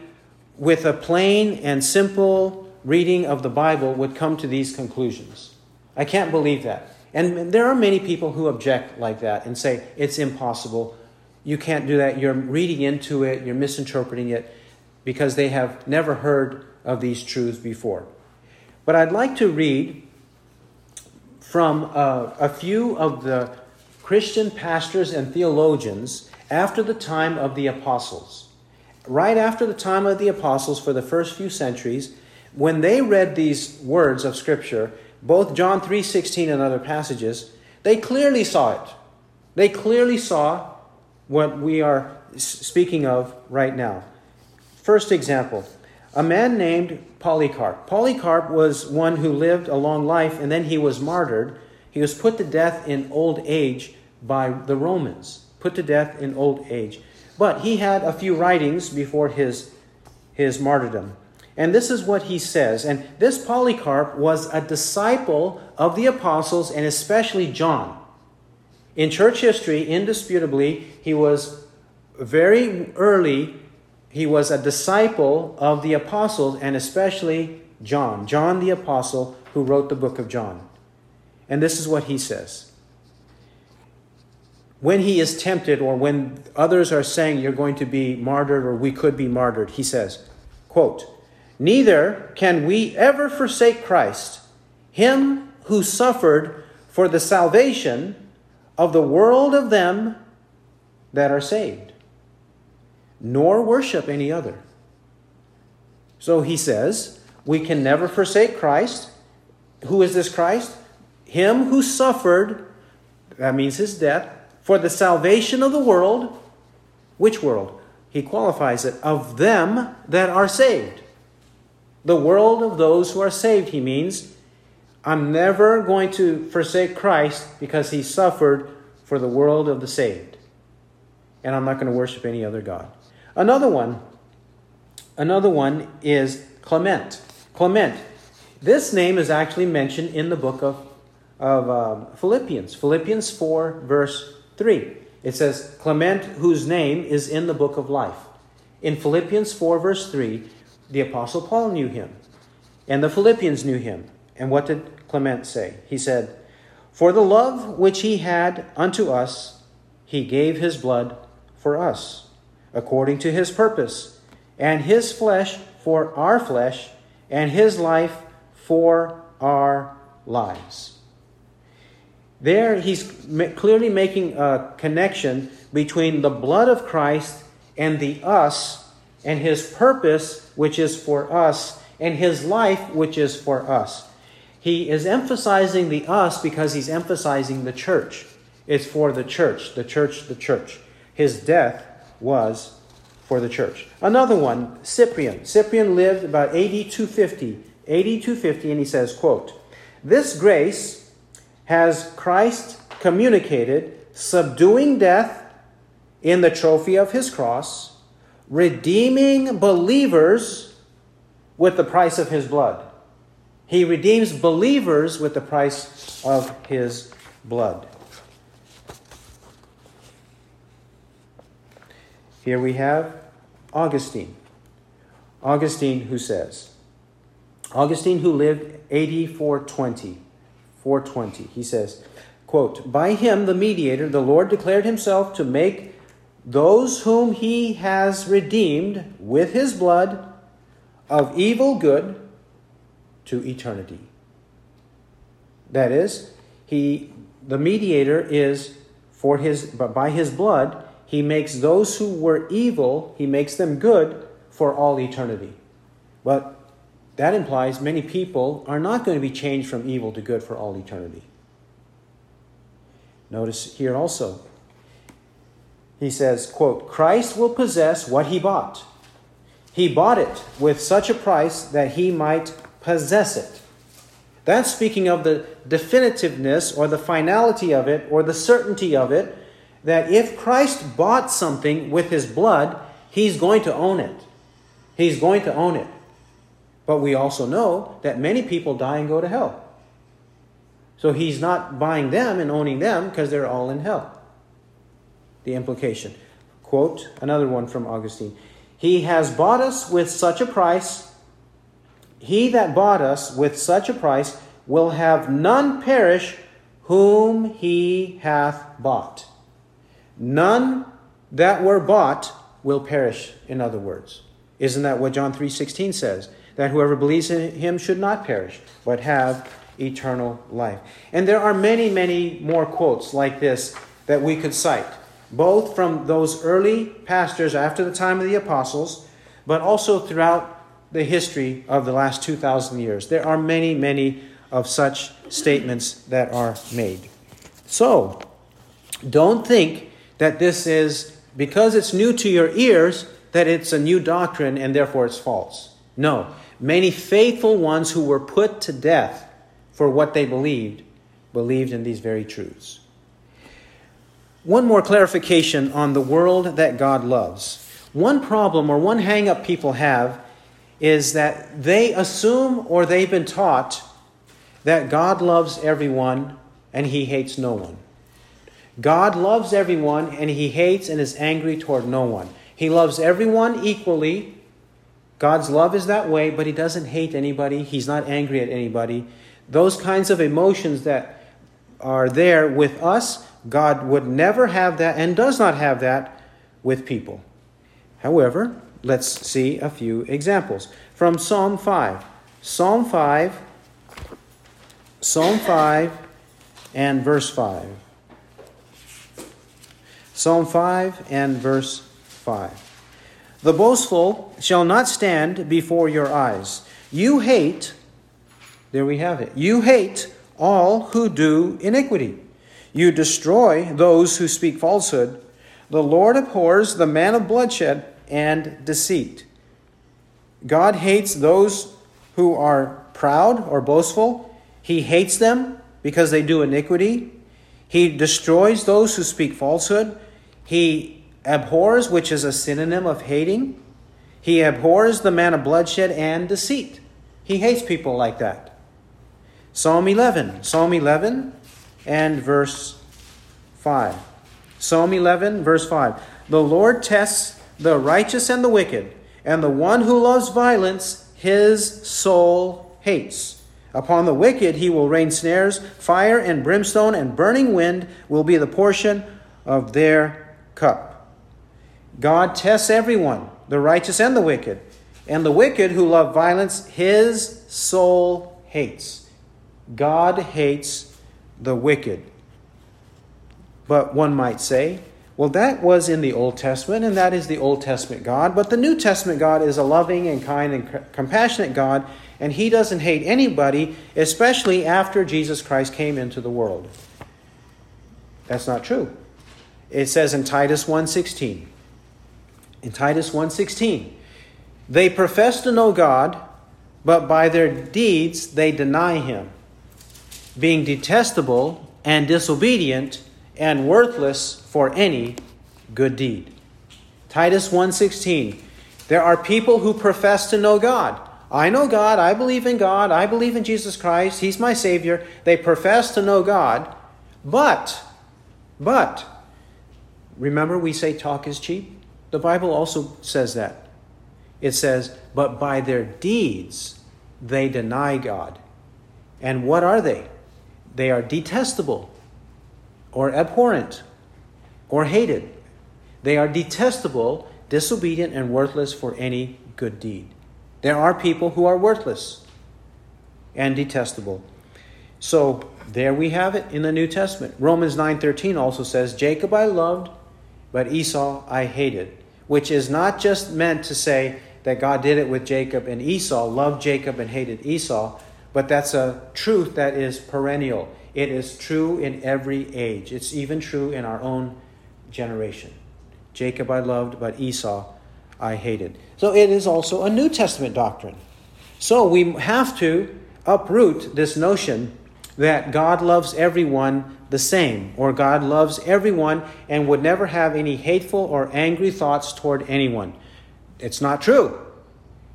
with a plain and simple reading of the Bible would come to these conclusions. I can't believe that. And there are many people who object like that and say, it's impossible. You can't do that. You're reading into it, you're misinterpreting it because they have never heard of these truths before. But I'd like to read from uh, a few of the Christian pastors and theologians after the time of the apostles. Right after the time of the apostles, for the first few centuries, when they read these words of Scripture, both John 3:16 and other passages, they clearly saw it. They clearly saw what we are speaking of right now. First example, a man named Polycarp. Polycarp was one who lived a long life and then he was martyred. He was put to death in old age by the Romans, put to death in old age. But he had a few writings before his, his martyrdom. And this is what he says. And this Polycarp was a disciple of the apostles and especially John. In church history, indisputably, he was very early, he was a disciple of the apostles and especially John. John the apostle who wrote the book of John. And this is what he says. When he is tempted, or when others are saying you're going to be martyred or we could be martyred, he says, quote, Neither can we ever forsake Christ, him who suffered for the salvation of the world of them that are saved, nor worship any other. So he says, we can never forsake Christ. Who is this Christ? Him who suffered, that means his death, for the salvation of the world. Which world? He qualifies it, of them that are saved. The world of those who are saved, he means. I'm never going to forsake Christ because he suffered for the world of the saved. And I'm not going to worship any other God. Another one, another one is Clement. Clement. This name is actually mentioned in the book of, of um, Philippians. Philippians 4, verse 3. It says, Clement, whose name is in the book of life. In Philippians 4, verse 3, the Apostle Paul knew him, and the Philippians knew him. And what did Clement say? He said, For the love which he had unto us, he gave his blood for us, according to his purpose, and his flesh for our flesh, and his life for our lives. There, he's clearly making a connection between the blood of Christ and the us and his purpose, which is for us, and his life, which is for us. He is emphasizing the us because he's emphasizing the church. It's for the church, the church, the church. His death was for the church. Another one, Cyprian. Cyprian lived about AD 250, AD 250, and he says, quote, This grace has Christ communicated, subduing death in the trophy of his cross redeeming believers with the price of his blood. He redeems believers with the price of his blood. Here we have Augustine. Augustine who says, Augustine who lived AD 420, 420, he says, quote, By him, the mediator, the Lord declared himself to make those whom he has redeemed with his blood of evil good to eternity. That is, he the mediator is for his but by his blood he makes those who were evil, he makes them good for all eternity. But that implies many people are not going to be changed from evil to good for all eternity. Notice here also. He says, quote, Christ will possess what he bought. He bought it with such a price that he might possess it. That's speaking of the definitiveness or the finality of it or the certainty of it that if Christ bought something with his blood, he's going to own it. He's going to own it. But we also know that many people die and go to hell. So he's not buying them and owning them because they're all in hell. The implication. Quote another one from Augustine He has bought us with such a price. He that bought us with such a price will have none perish whom he hath bought. None that were bought will perish, in other words. Isn't that what John 3:16 says? That whoever believes in him should not perish, but have eternal life. And there are many, many more quotes like this that we could cite, both from those early pastors after the time of the apostles, but also throughout the history of the last 2,000 years. There are many, many of such statements that are made. So, don't think that this is, because it's new to your ears, that it's a new doctrine and therefore it's false. No. Many faithful ones who were put to death for what they believed believed in these very truths. One more clarification on the world that God loves. One problem or one hang up people have is that they assume or they've been taught that God loves everyone and he hates no one. God loves everyone and he hates and is angry toward no one. He loves everyone equally. God's love is that way, but he doesn't hate anybody. He's not angry at anybody. Those kinds of emotions that are there with us, God would never have that and does not have that with people. However, let's see a few examples. From Psalm 5. Psalm 5, Psalm 5 and verse 5. Psalm 5 and verse 5. The boastful shall not stand before your eyes. You hate, there we have it, you hate all who do iniquity. You destroy those who speak falsehood. The Lord abhors the man of bloodshed and deceit. God hates those who are proud or boastful. He hates them because they do iniquity. He destroys those who speak falsehood. He abhors, which is a synonym of hating. He abhors the man of bloodshed and deceit. He hates people like that. Psalm 11. Psalm 11 and verse 5. Psalm 11, verse 5. The Lord tests the righteous and the wicked, and the one who loves violence, his soul hates. Upon the wicked he will rain snares, fire and brimstone and burning wind will be the portion of their cup. God tests everyone, the righteous and the wicked. And the wicked who love violence, his soul hates. God hates the wicked. But one might say, well, that was in the Old Testament, and that is the Old Testament God. But the New Testament God is a loving and kind and compassionate God, and He doesn't hate anybody, especially after Jesus Christ came into the world. That's not true. It says in Titus 1:16. In Titus 1:16, they profess to know God, but by their deeds they deny him, being detestable and disobedient and worthless for any good deed. Titus 1:16. There are people who profess to know God. I know God, I believe in God, I believe in Jesus Christ, he's my savior. They profess to know God, but but Remember, we say talk is cheap? The Bible also says that. It says, but by their deeds they deny God. And what are they? They are detestable or abhorrent or hated. They are detestable, disobedient, and worthless for any good deed. There are people who are worthless and detestable. So there we have it in the New Testament. Romans 9:13 also says, "Jacob I loved, but Esau I hated," which is not just meant to say that God did it with Jacob and Esau, loved Jacob and hated Esau, but that's a truth that is perennial. It is true in every age. It's even true in our own generation. Jacob I loved, but Esau I hated. So it is also a New Testament doctrine. So we have to uproot this notion that God loves everyone the same, or God loves everyone and would never have any hateful or angry thoughts toward anyone. It's not true.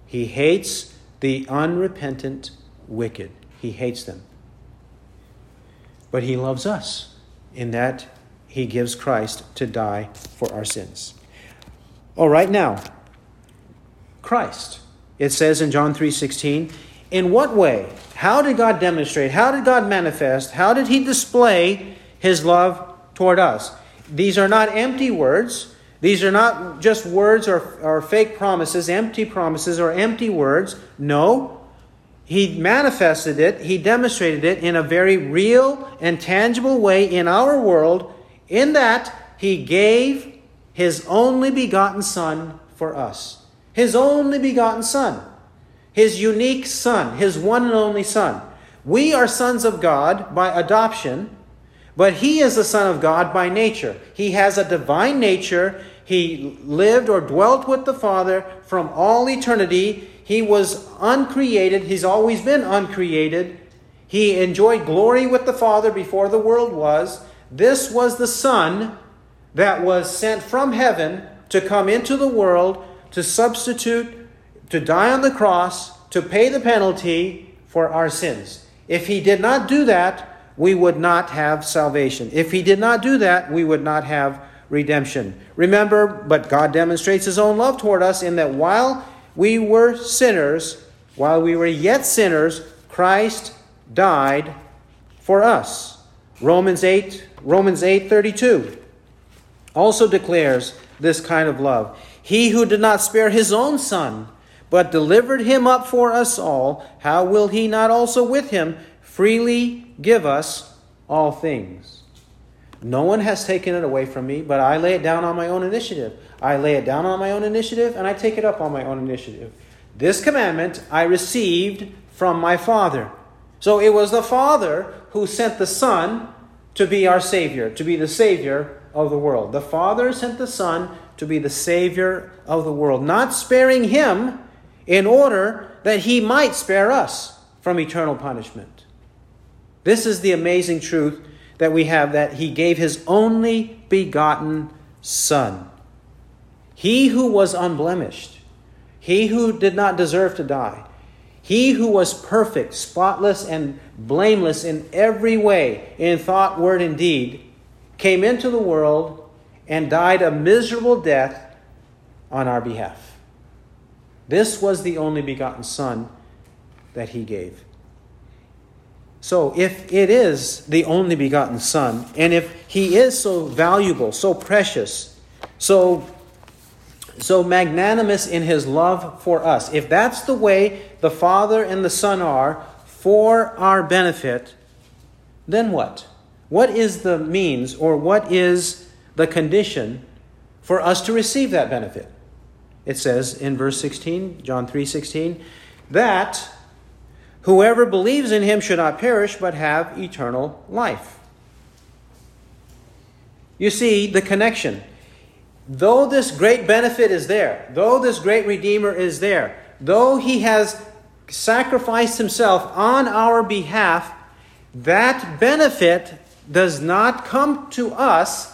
He hates the unrepentant wicked, he hates them. But he loves us in that he gives Christ to die for our sins. All right, now, Christ. It says in John 3:16, "In what way? How did God demonstrate? How did God manifest? How did he display his love toward us?" These are not empty words. These are not just words or, or fake promises, empty promises or empty words. No. He manifested it, he demonstrated it in a very real and tangible way in our world, in that he gave his only begotten Son for us his only begotten Son, his unique Son, his one and only Son. We are sons of God by adoption, but he is the Son of God by nature. He has a divine nature. He lived or dwelt with the Father from all eternity. He was uncreated. He's always been uncreated. He enjoyed glory with the Father before the world was. This was the Son that was sent from heaven to come into the world to substitute, to die on the cross, to pay the penalty for our sins. If he did not do that, we would not have salvation. If he did not do that, we would not have redemption. Remember, but God demonstrates his own love toward us in that while we were sinners, while we were yet sinners, Christ died for us. Romans 8, Romans 8:32 also declares this kind of love. He who did not spare his own son, but delivered him up for us all, how will he not also with him freely give us all things? No one has taken it away from me, but I lay it down on my own initiative. I lay it down on my own initiative, and I take it up on my own initiative. This commandment I received from my Father. So it was the Father who sent the Son to be our Savior, to be the Savior of the world. The Father sent the Son to be the Savior of the world, not sparing him in order that he might spare us from eternal punishment. This is the amazing truth that we have that he gave his only begotten Son. He who was unblemished, he who did not deserve to die, he who was perfect, spotless, and blameless in every way, in thought, word, and deed, came into the world and died a miserable death on our behalf. This was the only begotten Son that he gave. So, if it is the only begotten Son, and if he is so valuable, so precious, so, so magnanimous in his love for us, if that's the way the Father and the Son are for our benefit, then what? What is the means, or what is the condition for us to receive that benefit. It says in verse 16, John 3:16, that whoever believes in him should not perish but have eternal life. You see the connection. Though this great benefit is there, though this great redeemer is there, though he has sacrificed himself on our behalf, that benefit does not come to us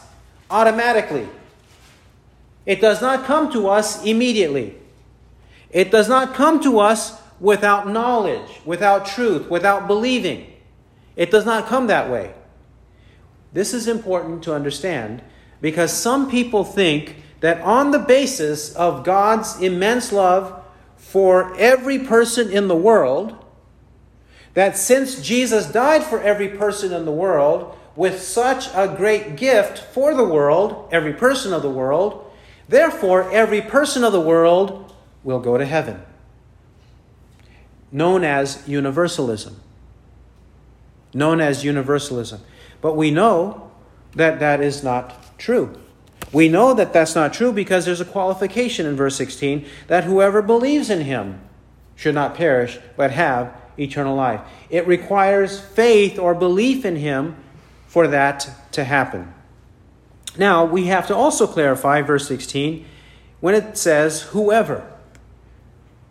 automatically. It does not come to us immediately. It does not come to us without knowledge, without truth, without believing. It does not come that way. This is important to understand because some people think that on the basis of God's immense love for every person in the world, that since Jesus died for every person in the world, with such a great gift for the world, every person of the world, therefore every person of the world will go to heaven. Known as universalism. Known as universalism. But we know that that is not true. We know that that's not true because there's a qualification in verse 16 that whoever believes in him should not perish but have eternal life. It requires faith or belief in him for that to happen. Now, we have to also clarify verse 16 when it says whoever.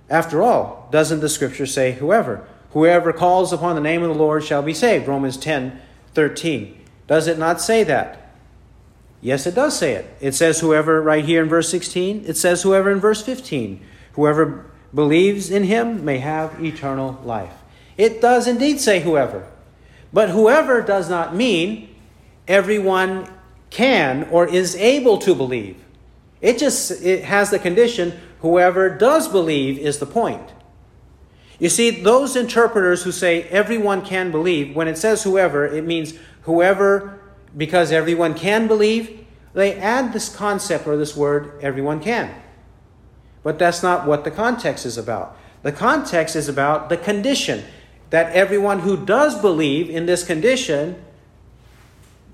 After all, doesn't the scripture say whoever? Whoever calls upon the name of the Lord shall be saved. Romans 10 13. Does it not say that? Yes, it does say it. It says whoever right here in verse 16. It says whoever in verse 15. Whoever believes in him may have eternal life. It does indeed say whoever. But whoever does not mean everyone can or is able to believe. It just it has the condition whoever does believe is the point. You see, those interpreters who say everyone can believe, when it says whoever, it means whoever, because everyone can believe, they add this concept or this word, everyone can. But that's not what the context is about. The context is about the condition that everyone who does believe in this condition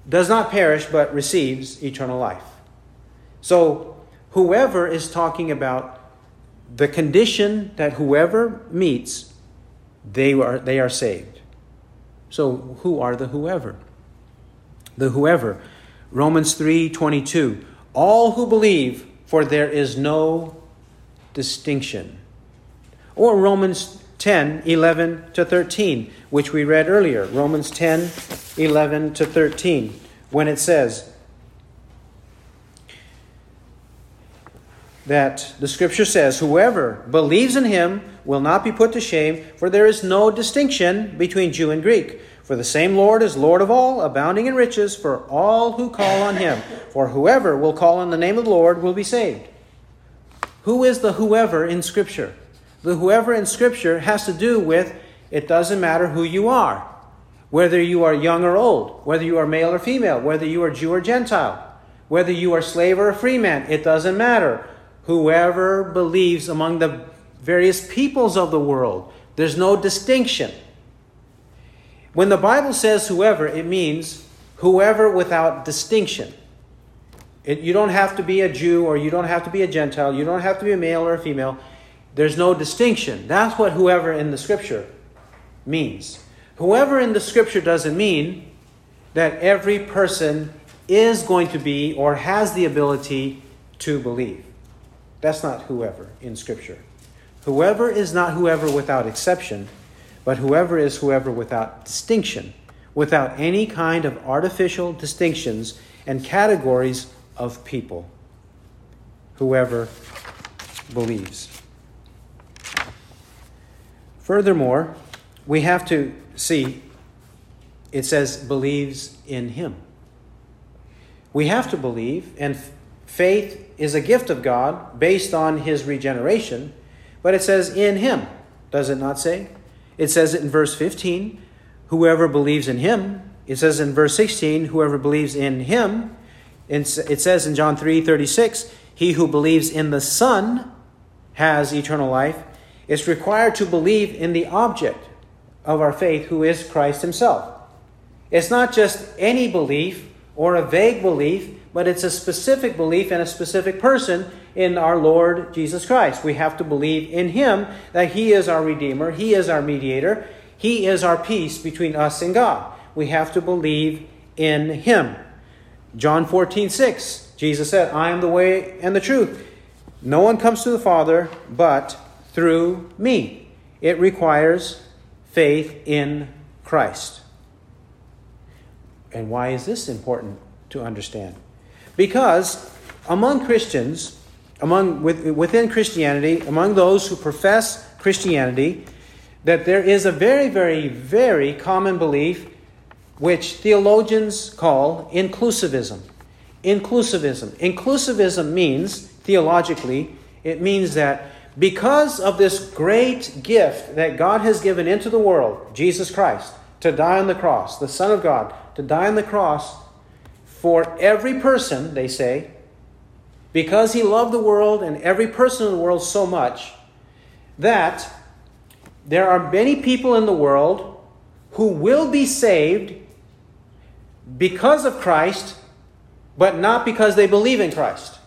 does not perish but receives eternal life. So, whoever is talking about the condition that whoever meets, they are, they are saved. So, who are the whoever? The whoever. Romans 3 22. All who believe, for there is no distinction. Or Romans 10, 11 to 13, which we read earlier. Romans 10, 11 to 13, when it says that the scripture says, Whoever believes in him will not be put to shame, for there is no distinction between Jew and Greek. For the same Lord is Lord of all, abounding in riches for all who call on him. For whoever will call on the name of the Lord will be saved. Who is the whoever in Scripture? The whoever in Scripture has to do with it doesn't matter who you are, whether you are young or old, whether you are male or female, whether you are Jew or Gentile, whether you are slave or a free man, it doesn't matter. Whoever believes among the various peoples of the world, there's no distinction. When the Bible says whoever, it means whoever without distinction. It, you don't have to be a Jew or you don't have to be a Gentile. You don't have to be a male or a female. There's no distinction. That's what whoever in the scripture means. Whoever in the scripture doesn't mean that every person is going to be or has the ability to believe. That's not whoever in scripture. Whoever is not whoever without exception, but whoever is whoever without distinction, without any kind of artificial distinctions and categories of people, whoever believes. Furthermore, we have to see it says believes in him. We have to believe, and faith is a gift of God based on his regeneration, but it says in him, does it not say? It says it in verse 15, whoever believes in him. It says in verse 16, whoever believes in him it says in John 3 36, he who believes in the Son has eternal life. It's required to believe in the object of our faith, who is Christ Himself. It's not just any belief or a vague belief, but it's a specific belief in a specific person in our Lord Jesus Christ. We have to believe in Him that He is our Redeemer, He is our mediator, He is our peace between us and God. We have to believe in Him. John 14, 6, Jesus said, I am the way and the truth. No one comes to the Father but through me. It requires faith in Christ. And why is this important to understand? Because among Christians, among within Christianity, among those who profess Christianity, that there is a very, very, very common belief which theologians call inclusivism. Inclusivism. Inclusivism means, theologically, it means that because of this great gift that God has given into the world, Jesus Christ, to die on the cross, the Son of God, to die on the cross for every person, they say, because he loved the world and every person in the world so much that there are many people in the world who will be saved because of Christ, but not because they believe in Christ.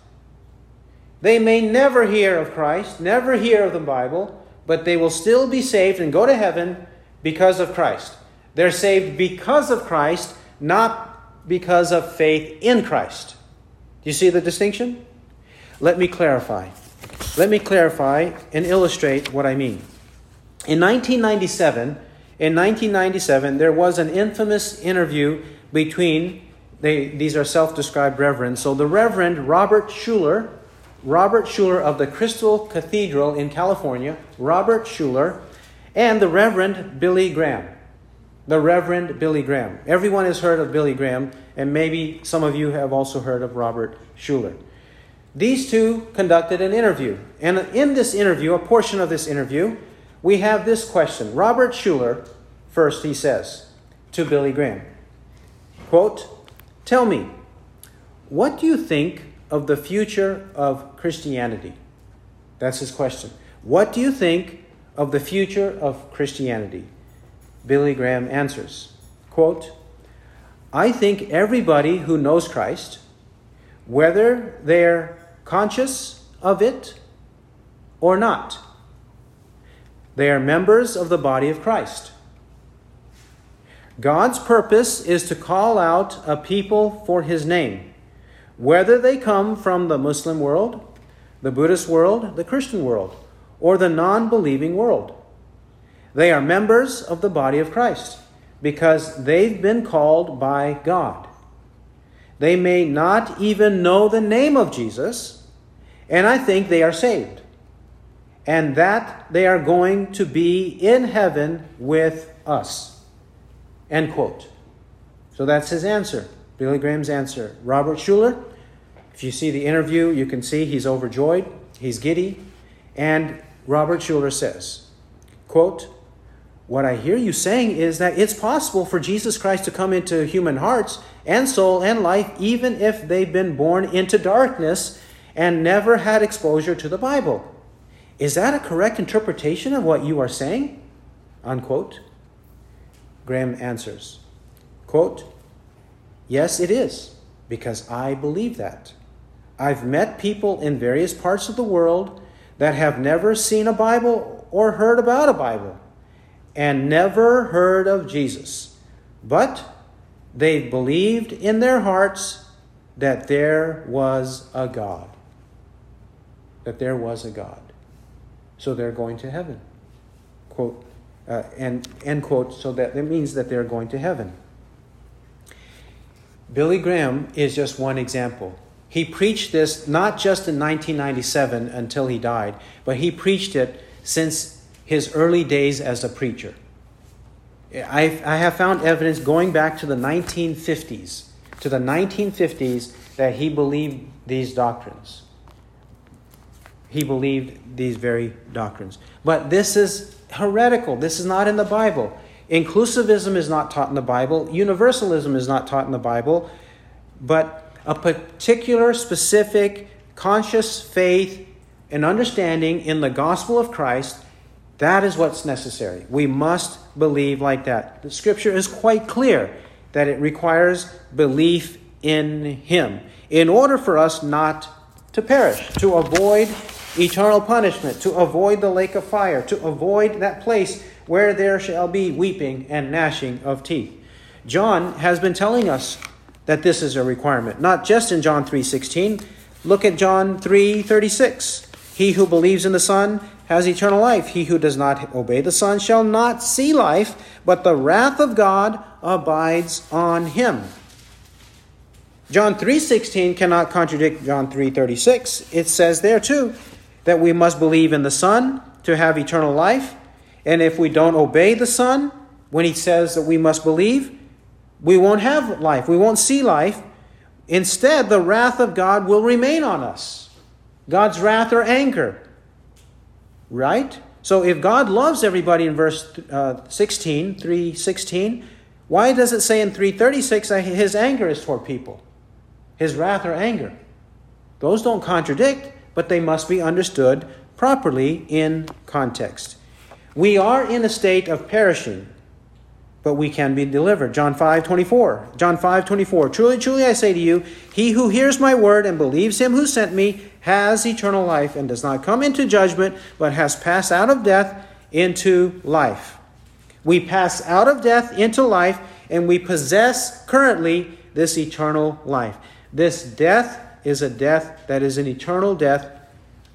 They may never hear of Christ, never hear of the Bible, but they will still be saved and go to heaven because of Christ. They're saved because of Christ, not because of faith in Christ. Do you see the distinction? Let me clarify. Let me clarify and illustrate what I mean. In 1997, in 1997, there was an infamous interview between they, these are self-described reverends. So the Reverend Robert Schuller, Robert Schuller of the Crystal Cathedral in California, Robert Schuller, and the Reverend Billy Graham. The Reverend Billy Graham. Everyone has heard of Billy Graham, and maybe some of you have also heard of Robert Schuller. These two conducted an interview. And in this interview, a portion of this interview, we have this question. Robert Schuller, first, he says to Billy Graham, quote, Tell me, what do you think of the future of Christianity? That's his question. What do you think of the future of Christianity? Billy Graham answers, quote, I think everybody who knows Christ, whether they're conscious of it or not, they are members of the body of Christ. God's purpose is to call out a people for his name, whether they come from the Muslim world, the Buddhist world, the Christian world, or the non believing world. They are members of the body of Christ because they've been called by God. They may not even know the name of Jesus, and I think they are saved. And that they are going to be in heaven with us. End quote. So that's his answer, Billy Graham's answer. Robert Schuller, if you see the interview, you can see he's overjoyed, he's giddy, and Robert Schuller says, quote, what I hear you saying is that it's possible for Jesus Christ to come into human hearts and soul and life, even if they've been born into darkness and never had exposure to the Bible. Is that a correct interpretation of what you are saying? Unquote. Graham answers, quote, Yes, it is, because I believe that. I've met people in various parts of the world that have never seen a Bible or heard about a Bible and never heard of Jesus. But they believed in their hearts that there was a God. That there was a God. So they're going to heaven. Quote, uh, and end quote, so that it means that they're going to heaven. Billy Graham is just one example. He preached this not just in 1997 until he died, but he preached it since his early days as a preacher. I've, I have found evidence going back to the 1950s, to the 1950s, that he believed these doctrines. He believed these very doctrines. But this is heretical. This is not in the Bible. Inclusivism is not taught in the Bible. Universalism is not taught in the Bible. But a particular, specific, conscious faith and understanding in the gospel of Christ that is what's necessary. We must believe like that. The scripture is quite clear that it requires belief in Him in order for us not to perish, to avoid eternal punishment, to avoid the lake of fire, to avoid that place where there shall be weeping and gnashing of teeth. John has been telling us that this is a requirement, not just in John 3:16. Look at John 3:36. He who believes in the Son has eternal life. He who does not obey the Son shall not see life, but the wrath of God abides on him. John 3:16 cannot contradict John 3:36. It says there too that we must believe in the Son to have eternal life, and if we don't obey the Son when he says that we must believe, we won't have life. We won't see life. Instead, the wrath of God will remain on us. God's wrath or anger Right? So if God loves everybody in verse uh, 16, 316, Why does it say in 336 that his anger is toward people? His wrath or anger? Those don't contradict, but they must be understood properly in context. We are in a state of perishing, but we can be delivered. John 5 24. John 5 24. Truly, truly, I say to you, he who hears my word and believes him who sent me has eternal life and does not come into judgment, but has passed out of death into life. We pass out of death into life, and we possess currently this eternal life. This death is a death that is an eternal death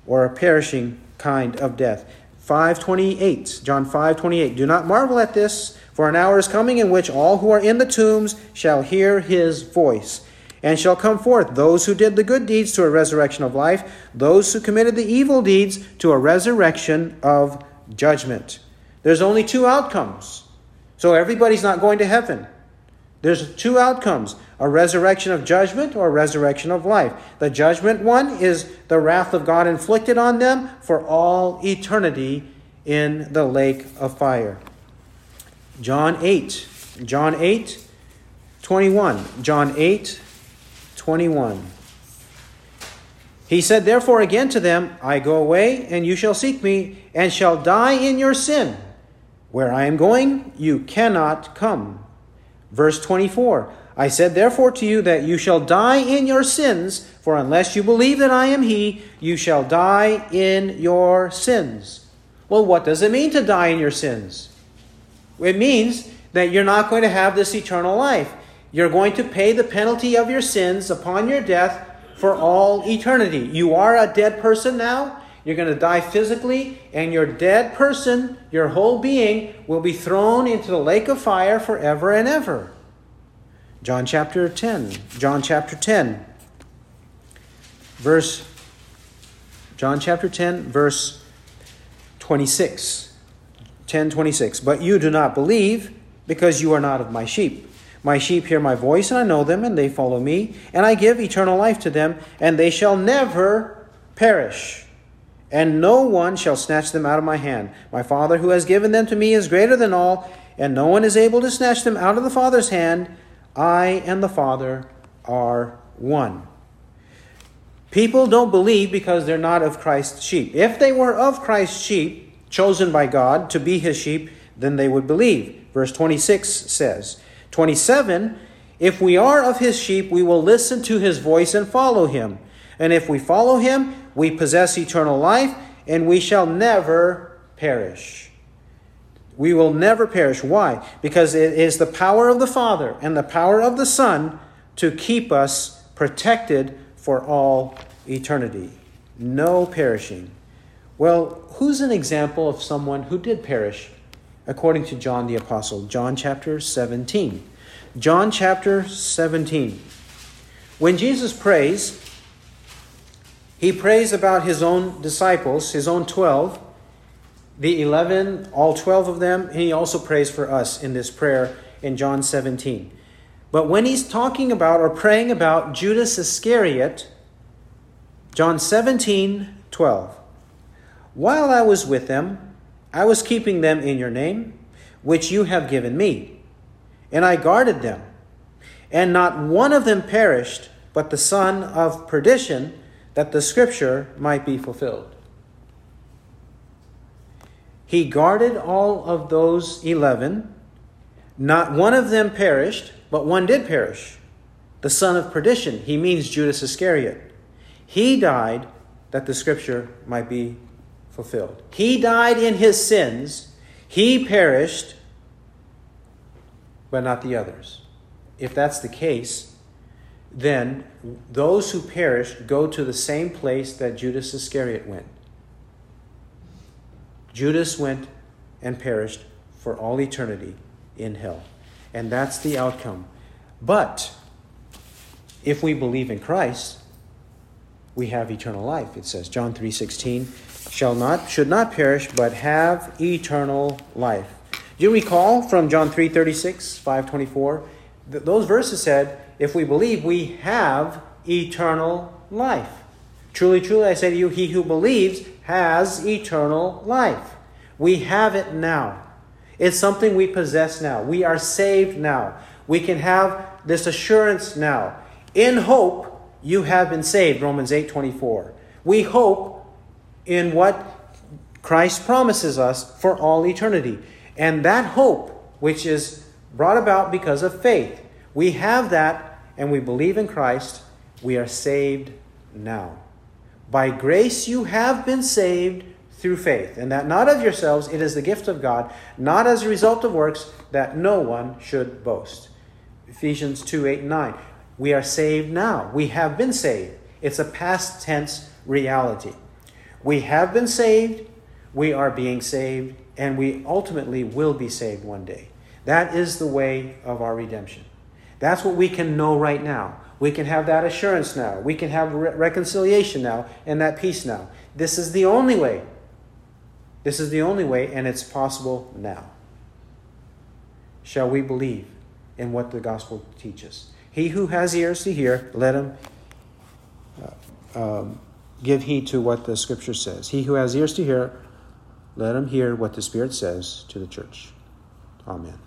or a perishing kind of death. 528 John 5:28 Do not marvel at this for an hour is coming in which all who are in the tombs shall hear his voice and shall come forth those who did the good deeds to a resurrection of life those who committed the evil deeds to a resurrection of judgment there's only two outcomes so everybody's not going to heaven there's two outcomes a resurrection of judgment or a resurrection of life. The judgment one is the wrath of God inflicted on them for all eternity in the lake of fire. John 8. John 8, 21. John 8, 21. He said, Therefore again to them, I go away, and you shall seek me, and shall die in your sin. Where I am going, you cannot come. Verse 24 I said therefore to you that you shall die in your sins, for unless you believe that I am He, you shall die in your sins. Well, what does it mean to die in your sins? It means that you're not going to have this eternal life. You're going to pay the penalty of your sins upon your death for all eternity. You are a dead person now. You're going to die physically, and your dead person, your whole being, will be thrown into the lake of fire forever and ever. John chapter 10. John chapter 10. Verse John chapter 10 verse 26. 10:26. But you do not believe because you are not of my sheep. My sheep hear my voice and I know them and they follow me, and I give eternal life to them, and they shall never perish. And no one shall snatch them out of my hand. My Father who has given them to me is greater than all, and no one is able to snatch them out of the Father's hand. I and the Father are one. People don't believe because they're not of Christ's sheep. If they were of Christ's sheep, chosen by God to be his sheep, then they would believe. Verse 26 says, 27, if we are of his sheep, we will listen to his voice and follow him. And if we follow him, we possess eternal life, and we shall never perish. We will never perish. Why? Because it is the power of the Father and the power of the Son to keep us protected for all eternity. No perishing. Well, who's an example of someone who did perish according to John the Apostle? John chapter 17. John chapter 17. When Jesus prays, he prays about his own disciples, his own 12, the 11, all 12 of them, and he also prays for us in this prayer in John 17. But when he's talking about or praying about Judas Iscariot, John 17, 12. While I was with them, I was keeping them in your name, which you have given me, and I guarded them. And not one of them perished, but the son of perdition, that the scripture might be fulfilled. He guarded all of those 11. Not one of them perished, but one did perish. The son of perdition. He means Judas Iscariot. He died that the scripture might be fulfilled. He died in his sins. He perished, but not the others. If that's the case, then those who perished go to the same place that Judas Iscariot went. Judas went and perished for all eternity in hell. And that's the outcome. But if we believe in Christ, we have eternal life. It says John 3:16 shall not should not perish but have eternal life. Do you recall from John 3:36, 524? Those verses said, if we believe, we have eternal life. Truly, truly, I say to you, he who believes has eternal life. We have it now. It's something we possess now. We are saved now. We can have this assurance now. In hope, you have been saved, Romans 8 24. We hope in what Christ promises us for all eternity. And that hope, which is brought about because of faith, we have that and we believe in Christ, we are saved now. By grace you have been saved through faith, and that not of yourselves, it is the gift of God, not as a result of works, that no one should boast. Ephesians 2 8 and 9. We are saved now. We have been saved. It's a past tense reality. We have been saved, we are being saved, and we ultimately will be saved one day. That is the way of our redemption. That's what we can know right now. We can have that assurance now. We can have re- reconciliation now and that peace now. This is the only way. This is the only way, and it's possible now. Shall we believe in what the gospel teaches? He who has ears to hear, let him uh, um, give heed to what the scripture says. He who has ears to hear, let him hear what the Spirit says to the church. Amen.